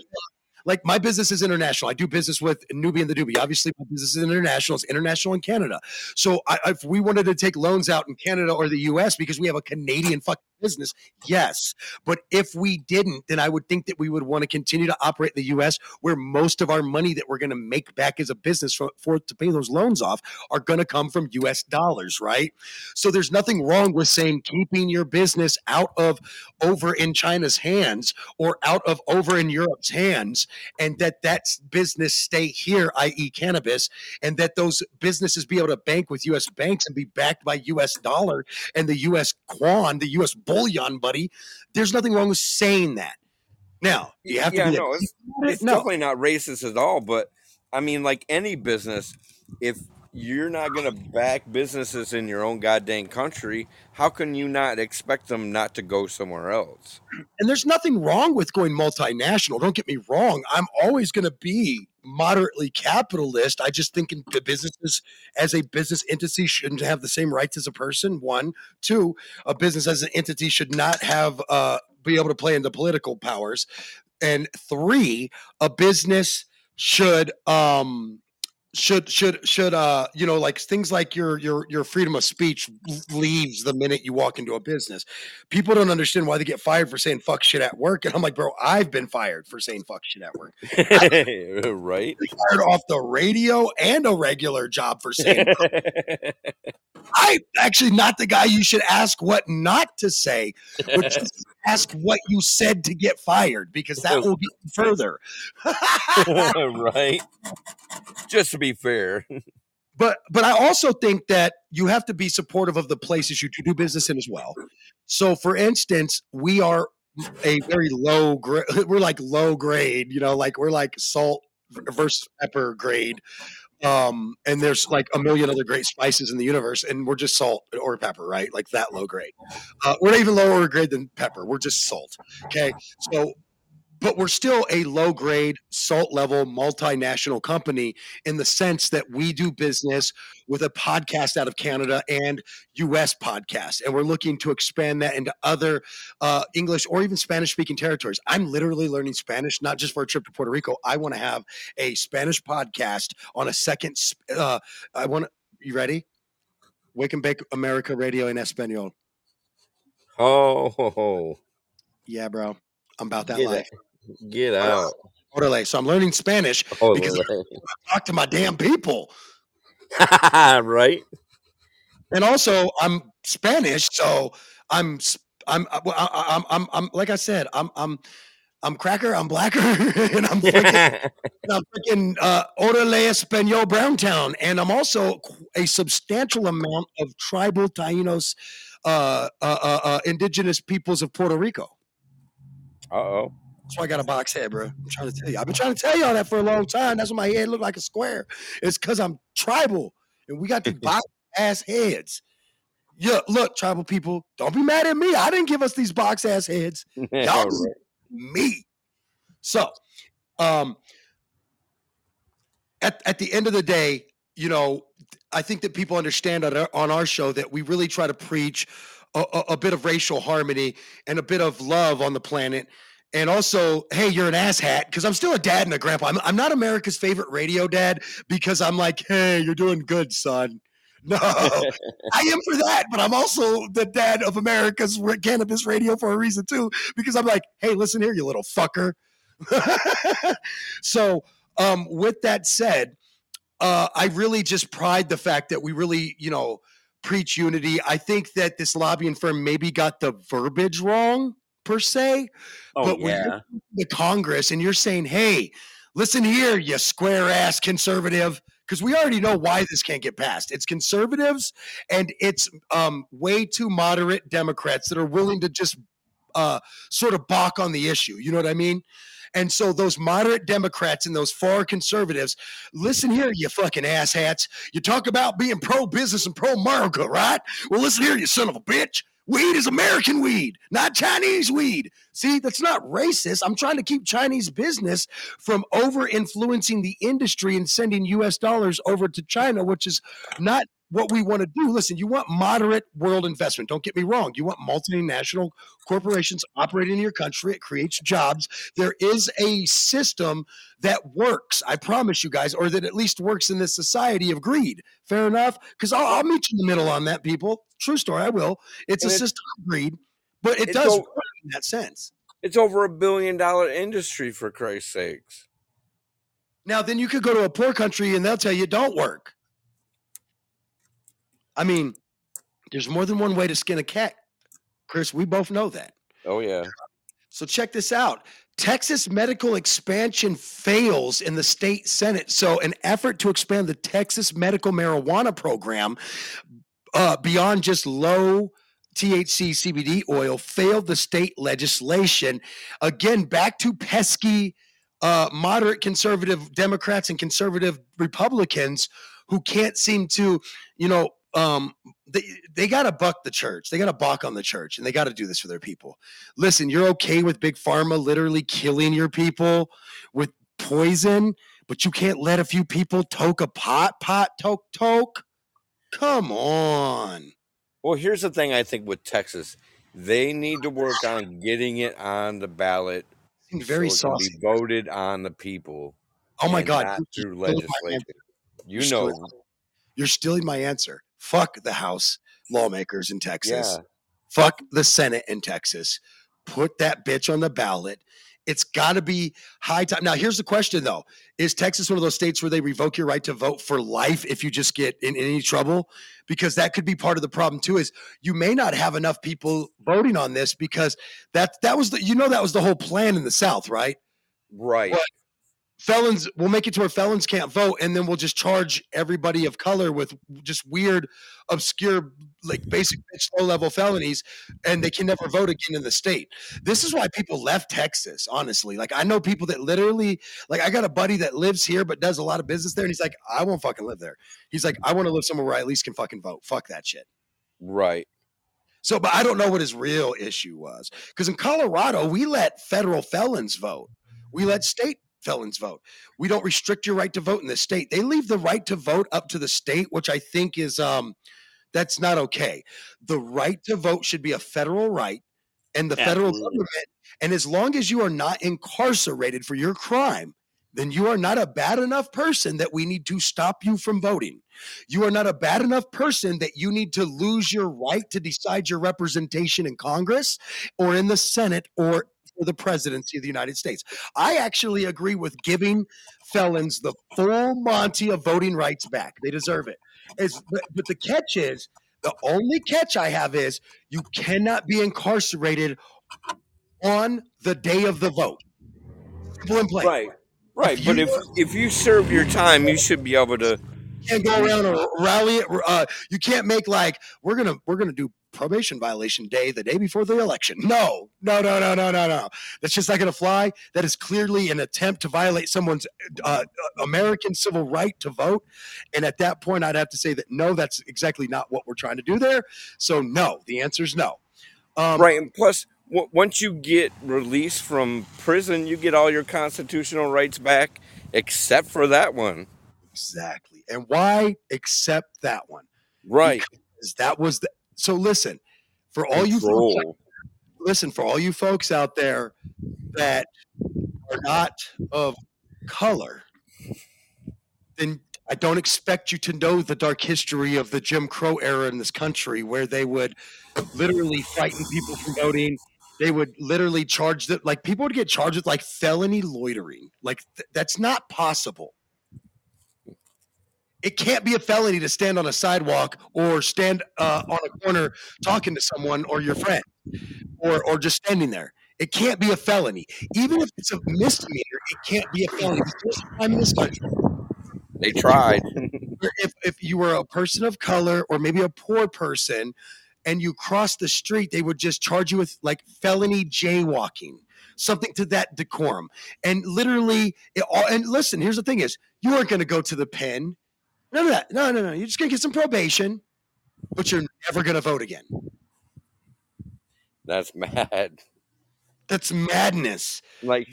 like my business is international. I do business with Newbie and the Doobie. Obviously, my business is international. It's international in Canada. So I, if we wanted to take loans out in Canada or the U.S. because we have a Canadian fucking business, yes. But if we didn't, then I would think that we would want to continue to operate in the U.S. where most of our money that we're going to make back as a business for, for to pay those loans off are going to come from U.S. dollars, right? So there's nothing wrong with saying keeping your business out of over in China's hands or out of over in Europe's hands and that that business stay here, i.e., cannabis, and that those businesses be able to bank with U.S. banks and be backed by U.S. dollar and the U.S. quan, the U.S. bullion, buddy. There's nothing wrong with saying that. Now you have yeah, to. Be no, it's, it's no. definitely not racist at all. But I mean, like any business, if you're not going to back businesses in your own goddamn country, how can you not expect them not to go somewhere else? And there's nothing wrong with going multinational. Don't get me wrong. I'm always going to be moderately capitalist. I just think in businesses as a business entity shouldn't have the same rights as a person. One, two, a business as an entity should not have uh, be able to play into political powers. And three, a business should um should should should uh you know like things like your your your freedom of speech leaves the minute you walk into a business. People don't understand why they get fired for saying fuck shit at work and i'm like bro i've been fired for saying fuck shit at work. [laughs] Right. [laughs] fired off the radio and a regular job for saying [laughs] i'm actually not the guy you should ask what not to say ask what you said to get fired because that [laughs] will get further [laughs] right just to be fair. but but I also think that you have to be supportive of the places you do business in as well. So, for instance, we are a very low grade. [laughs] We're like low grade, you know, like we're like salt versus pepper grade. Um, and there's like a million other great spices in the universe, and we're just salt or pepper, right? Like that low grade. Uh, we're not even lower grade than pepper. We're just salt. Okay, so but we're still a low grade, salt level multinational company in the sense that we do business with a podcast out of Canada and US podcast. And we're looking to expand that into other uh, English or even Spanish speaking territories. I'm literally learning Spanish, not just for a trip to Puerto Rico. I want to have a Spanish podcast on a second. Uh, I want to, you ready? Wake and Bake America Radio in Espanol. Oh, yeah, bro. I'm about that life. Get out. Orale. So I'm learning Spanish Orale. because I talk to my damn people. [laughs] right. And also I'm Spanish, so I'm I'm I'm I'm, I'm like I said, I'm I'm I'm cracker, I'm blacker, [laughs] and I'm freaking, [laughs] I'm freaking uh, Orale Espanol Browntown, and I'm also a substantial amount of tribal Tainos, uh, uh, uh, uh indigenous peoples of Puerto Rico. Uh oh. That's why I got a box head, bro. I'm trying to tell you. I've been trying to tell y'all that for a long time. That's why my head looked like a square. It's because I'm tribal and we got the [laughs] box ass heads. Yeah, look, tribal people, don't be mad at me. I didn't give us these box ass heads. [laughs] Y'all right. me. So, um, at, at the end of the day, you know, I think that people understand on our, on our show that we really try to preach a, a, a bit of racial harmony and a bit of love on the planet and also, hey, you're an asshat because I'm still a dad and a grandpa. I'm, I'm not America's favorite radio dad because I'm like, hey, you're doing good, son. No, [laughs] I am for that, but I'm also the dad of America's cannabis radio for a reason too, because I'm like, hey, listen here, you little fucker. [laughs] so, um, with that said, uh, I really just pride the fact that we really, you know, preach unity. I think that this lobbying firm maybe got the verbiage wrong per se. Oh, but when you're the Congress and you're saying, hey, listen here, you square ass conservative, because we already know why this can't get passed. It's conservatives and it's um, way too moderate Democrats that are willing to just uh, sort of balk on the issue. You know what I mean? And so those moderate Democrats and those far conservatives, listen here, you fucking asshats. You talk about being pro business and pro America, right? Well, listen here, you son of a bitch. Weed is American weed, not Chinese weed. See, that's not racist. I'm trying to keep Chinese business from over influencing the industry and sending US dollars over to China, which is not what we want to do. Listen, you want moderate world investment. Don't get me wrong. You want multinational corporations operating in your country. It creates jobs. There is a system that works, I promise you guys, or that at least works in this society of greed. Fair enough? Because I'll, I'll, meet you in the middle on that, people. True story, I will. It's and a system of greed, but it does over, work in that sense. It's over a billion dollar industry, for Christ's sakes. Now, then you could go to a poor country and they'll tell you don't work. I mean, there's more than one way to skin a cat. Chris, we both know that. Oh, yeah. So check this out. Texas medical expansion fails in the state Senate. So, an effort to expand the Texas medical marijuana program uh, beyond just low THC CBD oil failed the state legislation. Again, back to pesky uh, moderate conservative Democrats and conservative Republicans who can't seem to, you know, um, they they got to buck the church. They got to balk on the church, and they got to do this for their people. Listen, you're okay with big pharma literally killing your people with poison, but you can't let a few people toke a pot, pot, toke, toke. Come on. Well, here's the thing. I think with Texas, they need to work on getting it on the ballot. Very so saucy. Be voted on the people. Oh my God! through legislation You know, you're stealing my answer. Fuck the House lawmakers in Texas. yeah, Fuck the Senate in Texas. Put that bitch on the ballot. It's got to be high time. Now, here's the question though Is Texas one of those states where they revoke your right to vote for life if you just get in any trouble? Because that could be part of the problem too. Is you may not have enough people voting on this because that that was the you know that was the whole plan in the South, right? right. What? Felons we'll make it to where felons can't vote and then we'll just charge everybody of color with just weird obscure like basic bitch, low level felonies and they can never vote again in the state. This is why people left texas honestly. Like i know people that literally like i got a buddy that lives here but does a lot of business there and he's like i won't fucking live there. He's like i want to live somewhere where i at least can fucking vote. Fuck that shit. Right. so but i don't know what his real issue was because in colorado we let federal felons vote. We let state felons vote. We don't restrict your right to vote in the state. They leave the right to vote up to the state, which I think is um that's not okay. The right to vote should be a federal right and the federal government and as long as you are not incarcerated for your crime, then you are not a bad enough person that we need to stop you from voting. You are not a bad enough person that you need to lose your right to decide your representation in Congress or in the Senate or for the presidency of the United States. I actually agree with giving felons the full Monty of voting rights back. They deserve it. It's, but, but the catch is the only catch I have is you cannot be incarcerated on the day of the vote. Simple and plain. Right. Right. If But you- if if you serve your time, you should be able to. You can't go around or rally it. Uh, you can't make like we're gonna we're gonna do probation violation day the day before the election. No, no, no, no, no, no, no. That's just not gonna fly. That is clearly an attempt to violate someone's uh, American civil right to vote. And at that point, I'd have to say that no, that's exactly not what we're trying to do there. So no, the answer is no. Um, Right. And plus, w- once you get released from prison, you get all your constitutional rights back, except for that one. Exactly. And why accept that one? Right. Because that was the. So listen, for all you folks listen for all you folks out there that are not of color then i don't expect you to know the dark history of the jim crow era in this country where they would literally frighten people from voting. They would literally charge that like people would get charged with like felony loitering. Like th- that's not possible it can't be a felony to stand on a sidewalk or stand uh, on a corner talking to someone or your friend or or just standing there. It can't be a felony. Even if it's a misdemeanor, it can't be a felony. There's a crime in this country. They tried. If, if you were a person of color or maybe a poor person and you crossed the street, they would just charge you with like felony jaywalking, something to that decorum. And literally, it all, and listen, here's the thing is you aren't going to go to the pen. None of that. No, no, no. You're just going to get some probation, but you're never going to vote again. That's mad. That's madness. Like,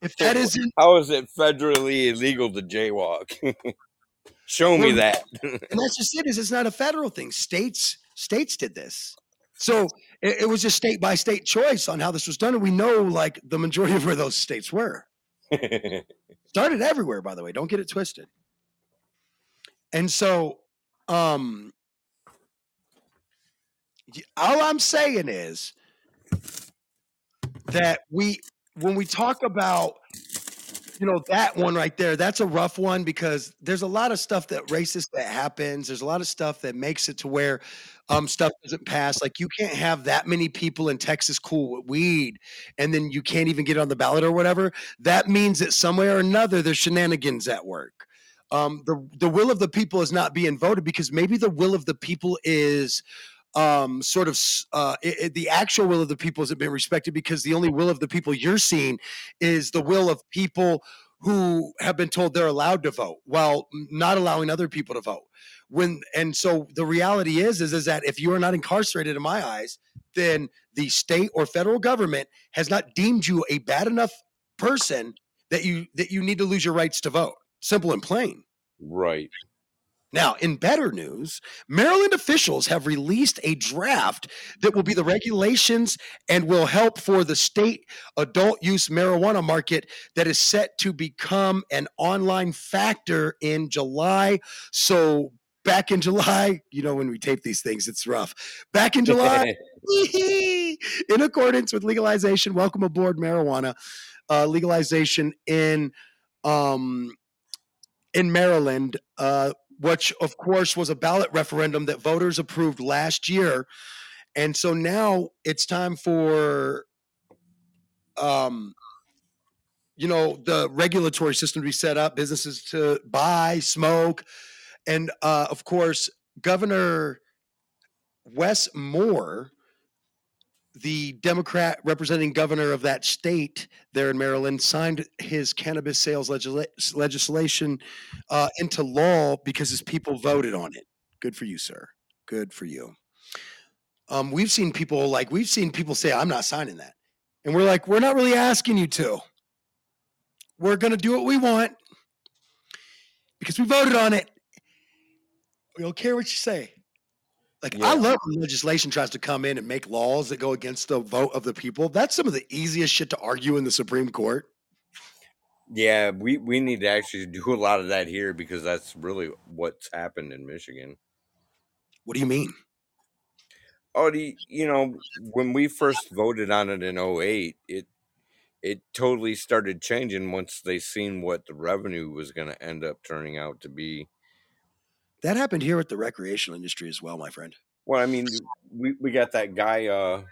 If that isn't [laughs] how is it federally illegal to jaywalk? [laughs] Show me that. and that's just it is it's not a federal thing states states did this so it, it was just state by state choice on how this was done and we know like the majority of where those states were [laughs] started everywhere by the way don't get it twisted and so um all i'm saying is that we when we talk about you know that one right there that's a rough one because there's a lot of stuff that racist that happens. There's a lot of stuff that makes it to where um stuff doesn't pass. Like you can't have that many people in texas cool with weed and then you can't even get on the ballot or whatever. That means that somewhere or another there's shenanigans at work um the the will of the people is not being voted because maybe the will of the people is um sort of uh it, it- the actual will of the people isn't being respected because the only will of the people you're seeing is the will of people who have been told they're allowed to vote while not allowing other people to vote. When and so the reality is is is that if you are not incarcerated in my eyes then the state or federal government has not deemed you a bad enough person that you that you need to lose your rights to vote simple and plain right. Now, in better news, Maryland officials have released a draft that will be the regulations and will help for the state adult use marijuana market that is set to become an online factor in July. So, back in July, [laughs] you know, when we tape these things, it's rough. Back in July, [laughs] [laughs] in accordance with legalization, welcome aboard marijuana uh, legalization in um, in Maryland. Uh, which of course was a ballot referendum that voters approved last year. And so now it's time for um you know the regulatory system to be set up, businesses to buy, smoke, and uh, of course Governor Wes Moore the Democrat representing governor of that state there in Maryland signed his cannabis sales legisla- legislation uh, into law because his people voted on it. Good for you, sir. Good for you. Um, we've seen people like we've seen people say, "I'm not signing that," and we're like, "We're not really asking you to. We're going to do what we want because we voted on it. We don't care what you say." Like yeah. I love when legislation tries to come in and make laws that go against the vote of the people. That's some of the easiest shit to argue in the Supreme Court. Yeah, we we need to actually do a lot of that here because that's really what's happened in Michigan. What do you mean? Oh, the, you know, when we first voted on it in 08, it it totally started changing once they seen what the revenue was going to end up turning out to be that happened here with the recreational industry as well, my friend. Well, I mean, we, we got that guy, uh,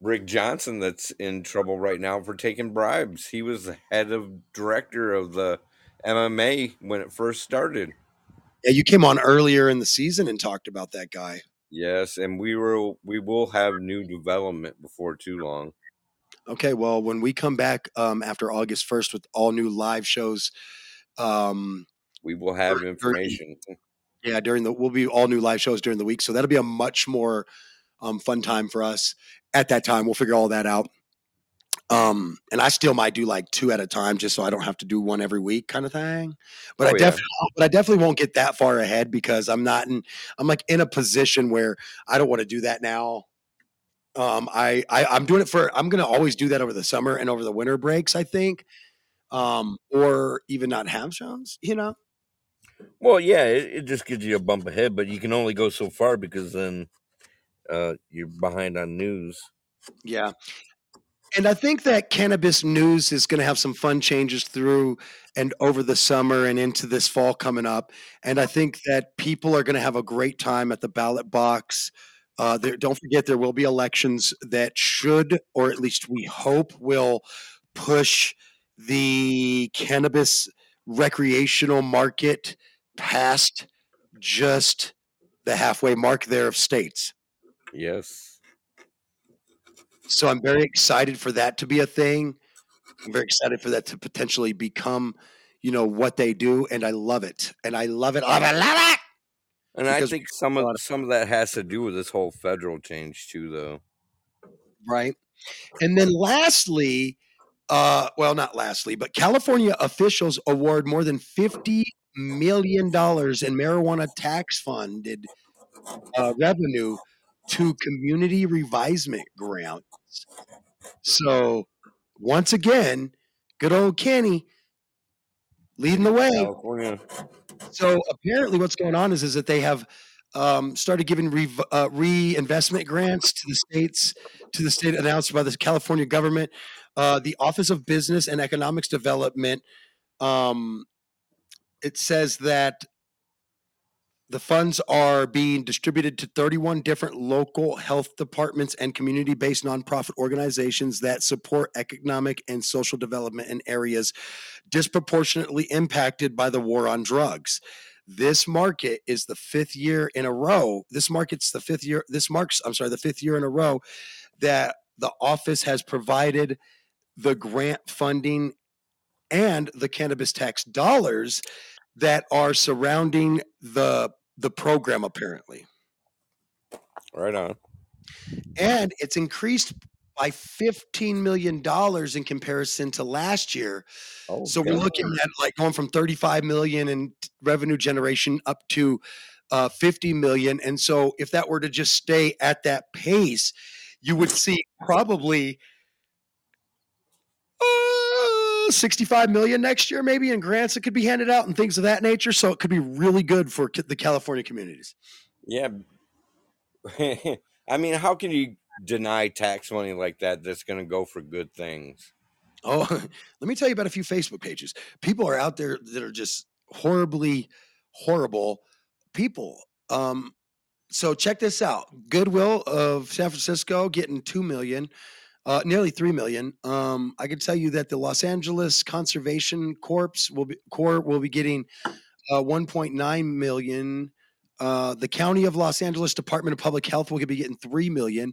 Rick Johnson, that's in trouble right now for taking bribes. He was the head of director of the MMA when it first started. Yeah, you came on earlier in the season and talked about that guy. Yes, and we will we will have new development before too long. Okay, well, when we come back um, after August first with all new live shows, um, we will have information. Yeah, during the we'll be all new live shows during the week, so that'll be a much more um, fun time for us at that time. We'll figure all that out. Um, and I still might do like two at a time, just so I don't have to do one every week, kind of thing. But oh, I definitely, yeah. but I definitely won't get that far ahead because I'm not in. I'm like in a position where I don't want to do that now. Um, I, I I'm doing it for. I'm gonna always do that over the summer and over the winter breaks. I think, um, or even not have shows. You know. Well, yeah, it, it just gives you a bump ahead, but you can only go so far because then uh, you're behind on news. Yeah. And I think that cannabis news is going to have some fun changes through and over the summer and into this fall coming up. And I think that people are going to have a great time at the ballot box. Uh, there, don't forget, there will be elections that should, or at least we hope, will push the cannabis recreational market past just the halfway mark there of states. Yes. So I'm very excited for that to be a thing. I'm very excited for that to potentially become, you know, what they do, and I love it. And I love it. It. Love it. And because I think some of some of that has to do with this whole federal change too, though. Right. And then lastly, uh, well, not lastly, but California officials award more than $50 million in marijuana tax funded uh, revenue to community revisement grants. So, once again, good old Kenny leading the way. California. So apparently, what's going on is is that they have um, started giving re, uh, reinvestment grants to the states to the state announced by the California government uh, the Office of Business and Economics Development. Um, it says that the funds are being distributed to 31 different local health departments and community based nonprofit organizations that support economic and social development in areas disproportionately impacted by the war on drugs. This market is the fifth year in a row. This market's the fifth year. This marks, I'm sorry, the fifth year in a row that the office has provided the grant funding and the cannabis tax dollars that are surrounding the the program apparently right on and it's increased by $15 million in comparison to last year. Oh, so God. we're looking at like going from 35 million in revenue generation up to uh, 50 million. And so if that were to just stay at that pace, you would see probably 65 million next year, maybe in grants that could be handed out and things of that nature. So it could be really good for the California communities. Yeah. [laughs] I mean, how can you deny tax money like that that's going to go for good things? Oh, [laughs] let me tell you about a few Facebook pages. People are out there that are just horribly horrible people. Um, so check this out: Goodwill of San Francisco getting two million, uh, nearly three million. Um, I can tell you that the Los Angeles Conservation Corps will be Corps will be getting uh, 1.9 million. Uh, the County of Los Angeles Department of Public Health will be getting three million.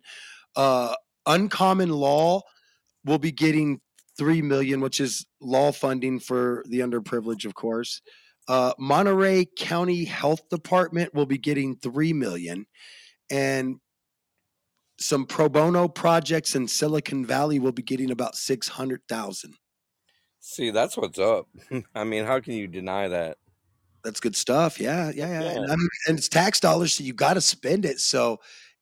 Uh, Uncommon Law will be getting three million, which is law funding for the underprivileged, of course. Uh, Monterey County Health Department will be getting three million, and some pro bono projects in Silicon Valley will be getting about six hundred thousand. See, that's what's up. [laughs] I mean, how can you deny that? That's good stuff. Yeah, yeah, yeah. yeah. And, I mean, and it's tax dollars, so you got to spend it. So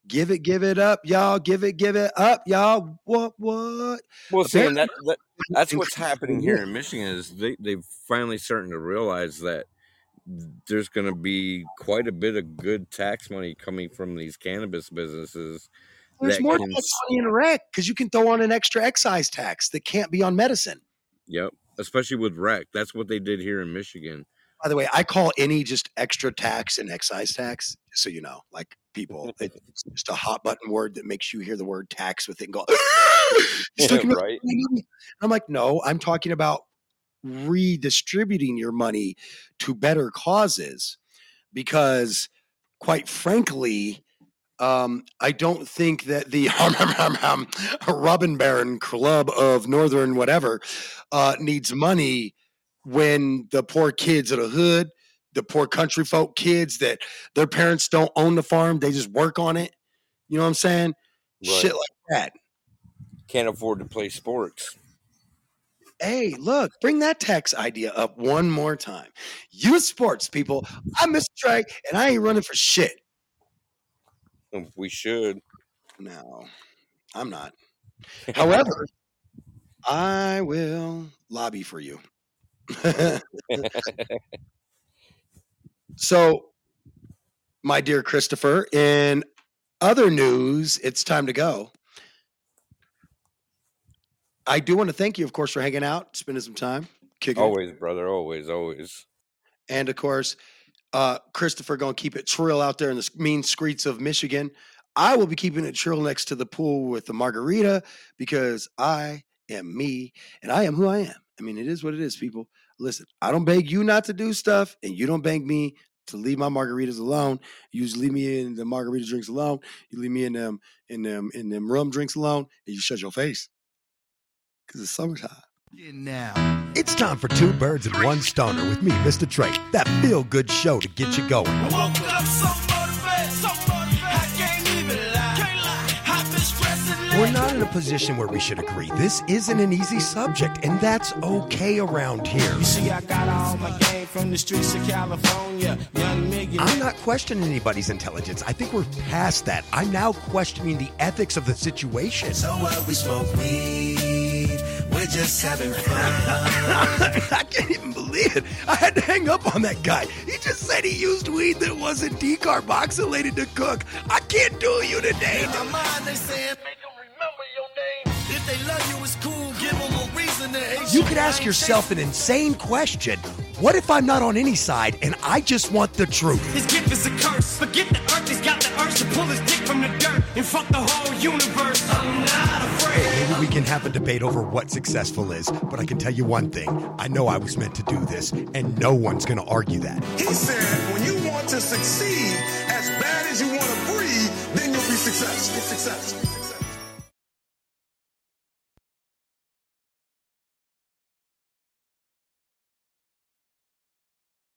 give it, give it up, y'all. Give it, give it up, y'all. What, what? Well, see, that, that, that's what's happening here in Michigan is they they've finally starting to realize that there's going to be quite a bit of good tax money coming from these cannabis businesses. There's more can, tax money in rec because you can throw on an extra excise tax that can't be on medicine. Yep, especially with rec. That's what they did here in Michigan. By the way, I call any just extra tax an excise tax, so you know, like people, [laughs] it's just a hot button word that makes you hear the word tax with it and go, [laughs] [laughs] right. I'm like, no, I'm talking about redistributing your money to better causes because, quite frankly, um, I don't think that the [laughs] Robin Baron Club of Northern whatever uh, needs money when the poor kids of the hood, the poor country folk kids that their parents don't own the farm, they just work on it. You know what I'm saying? Right. Shit like that. Can't afford to play sports. Hey, look, bring that tax idea up one more time. Youth sports, people. I'm Mr. Trey, and I ain't running for shit. Um, we should. No, I'm not. [laughs] However, I will lobby for you. [laughs] so, my dear Christopher, in other news, it's time to go. I do want to thank you, of course, for hanging out, spending some time. Kicking always, it. brother. Always, always. And of course, uh, Christopher to keep it trill out there in the mean streets of Michigan. I will be keeping it trill next to the pool with the margarita because I am me and I am who I am. I mean, it is what it is, people. Listen, I don't beg you not to do stuff, and you don't beg me to leave my margaritas alone. You just leave me in the margarita drinks alone. You leave me in them in them in them rum drinks alone, and you shut your face because it's summertime. Now, it's time for two birds and one stoner with me, MistaTre. That feel good show to get you going. We're not in a position where we should agree. This isn't an easy subject, and that's okay around here. You see, I got all my game from the streets of California. Young I'm not questioning anybody's intelligence. I think we're past that. I'm now questioning the ethics of the situation. So what we smoke weed, we're just having fun. [laughs] I can't even believe it. I had to hang up on that guy. He just said he used weed that wasn't decarboxylated to cook. I can't do you today. Make them remember your name. If they love You it's cool. Give them a reason to hate you. You could ask yourself an insane question. What if I'm not on any side and I just want the truth? His gift is a curse. Forget the earth, he's got the and fuck the whole universe. I'm not afraid. Maybe we can have a debate over what successful is, but I can tell you one thing. I know I was meant to do this, and no one's going to argue that. He said, when you want to succeed as bad as you want to breathe, then you'll be successful. Successful.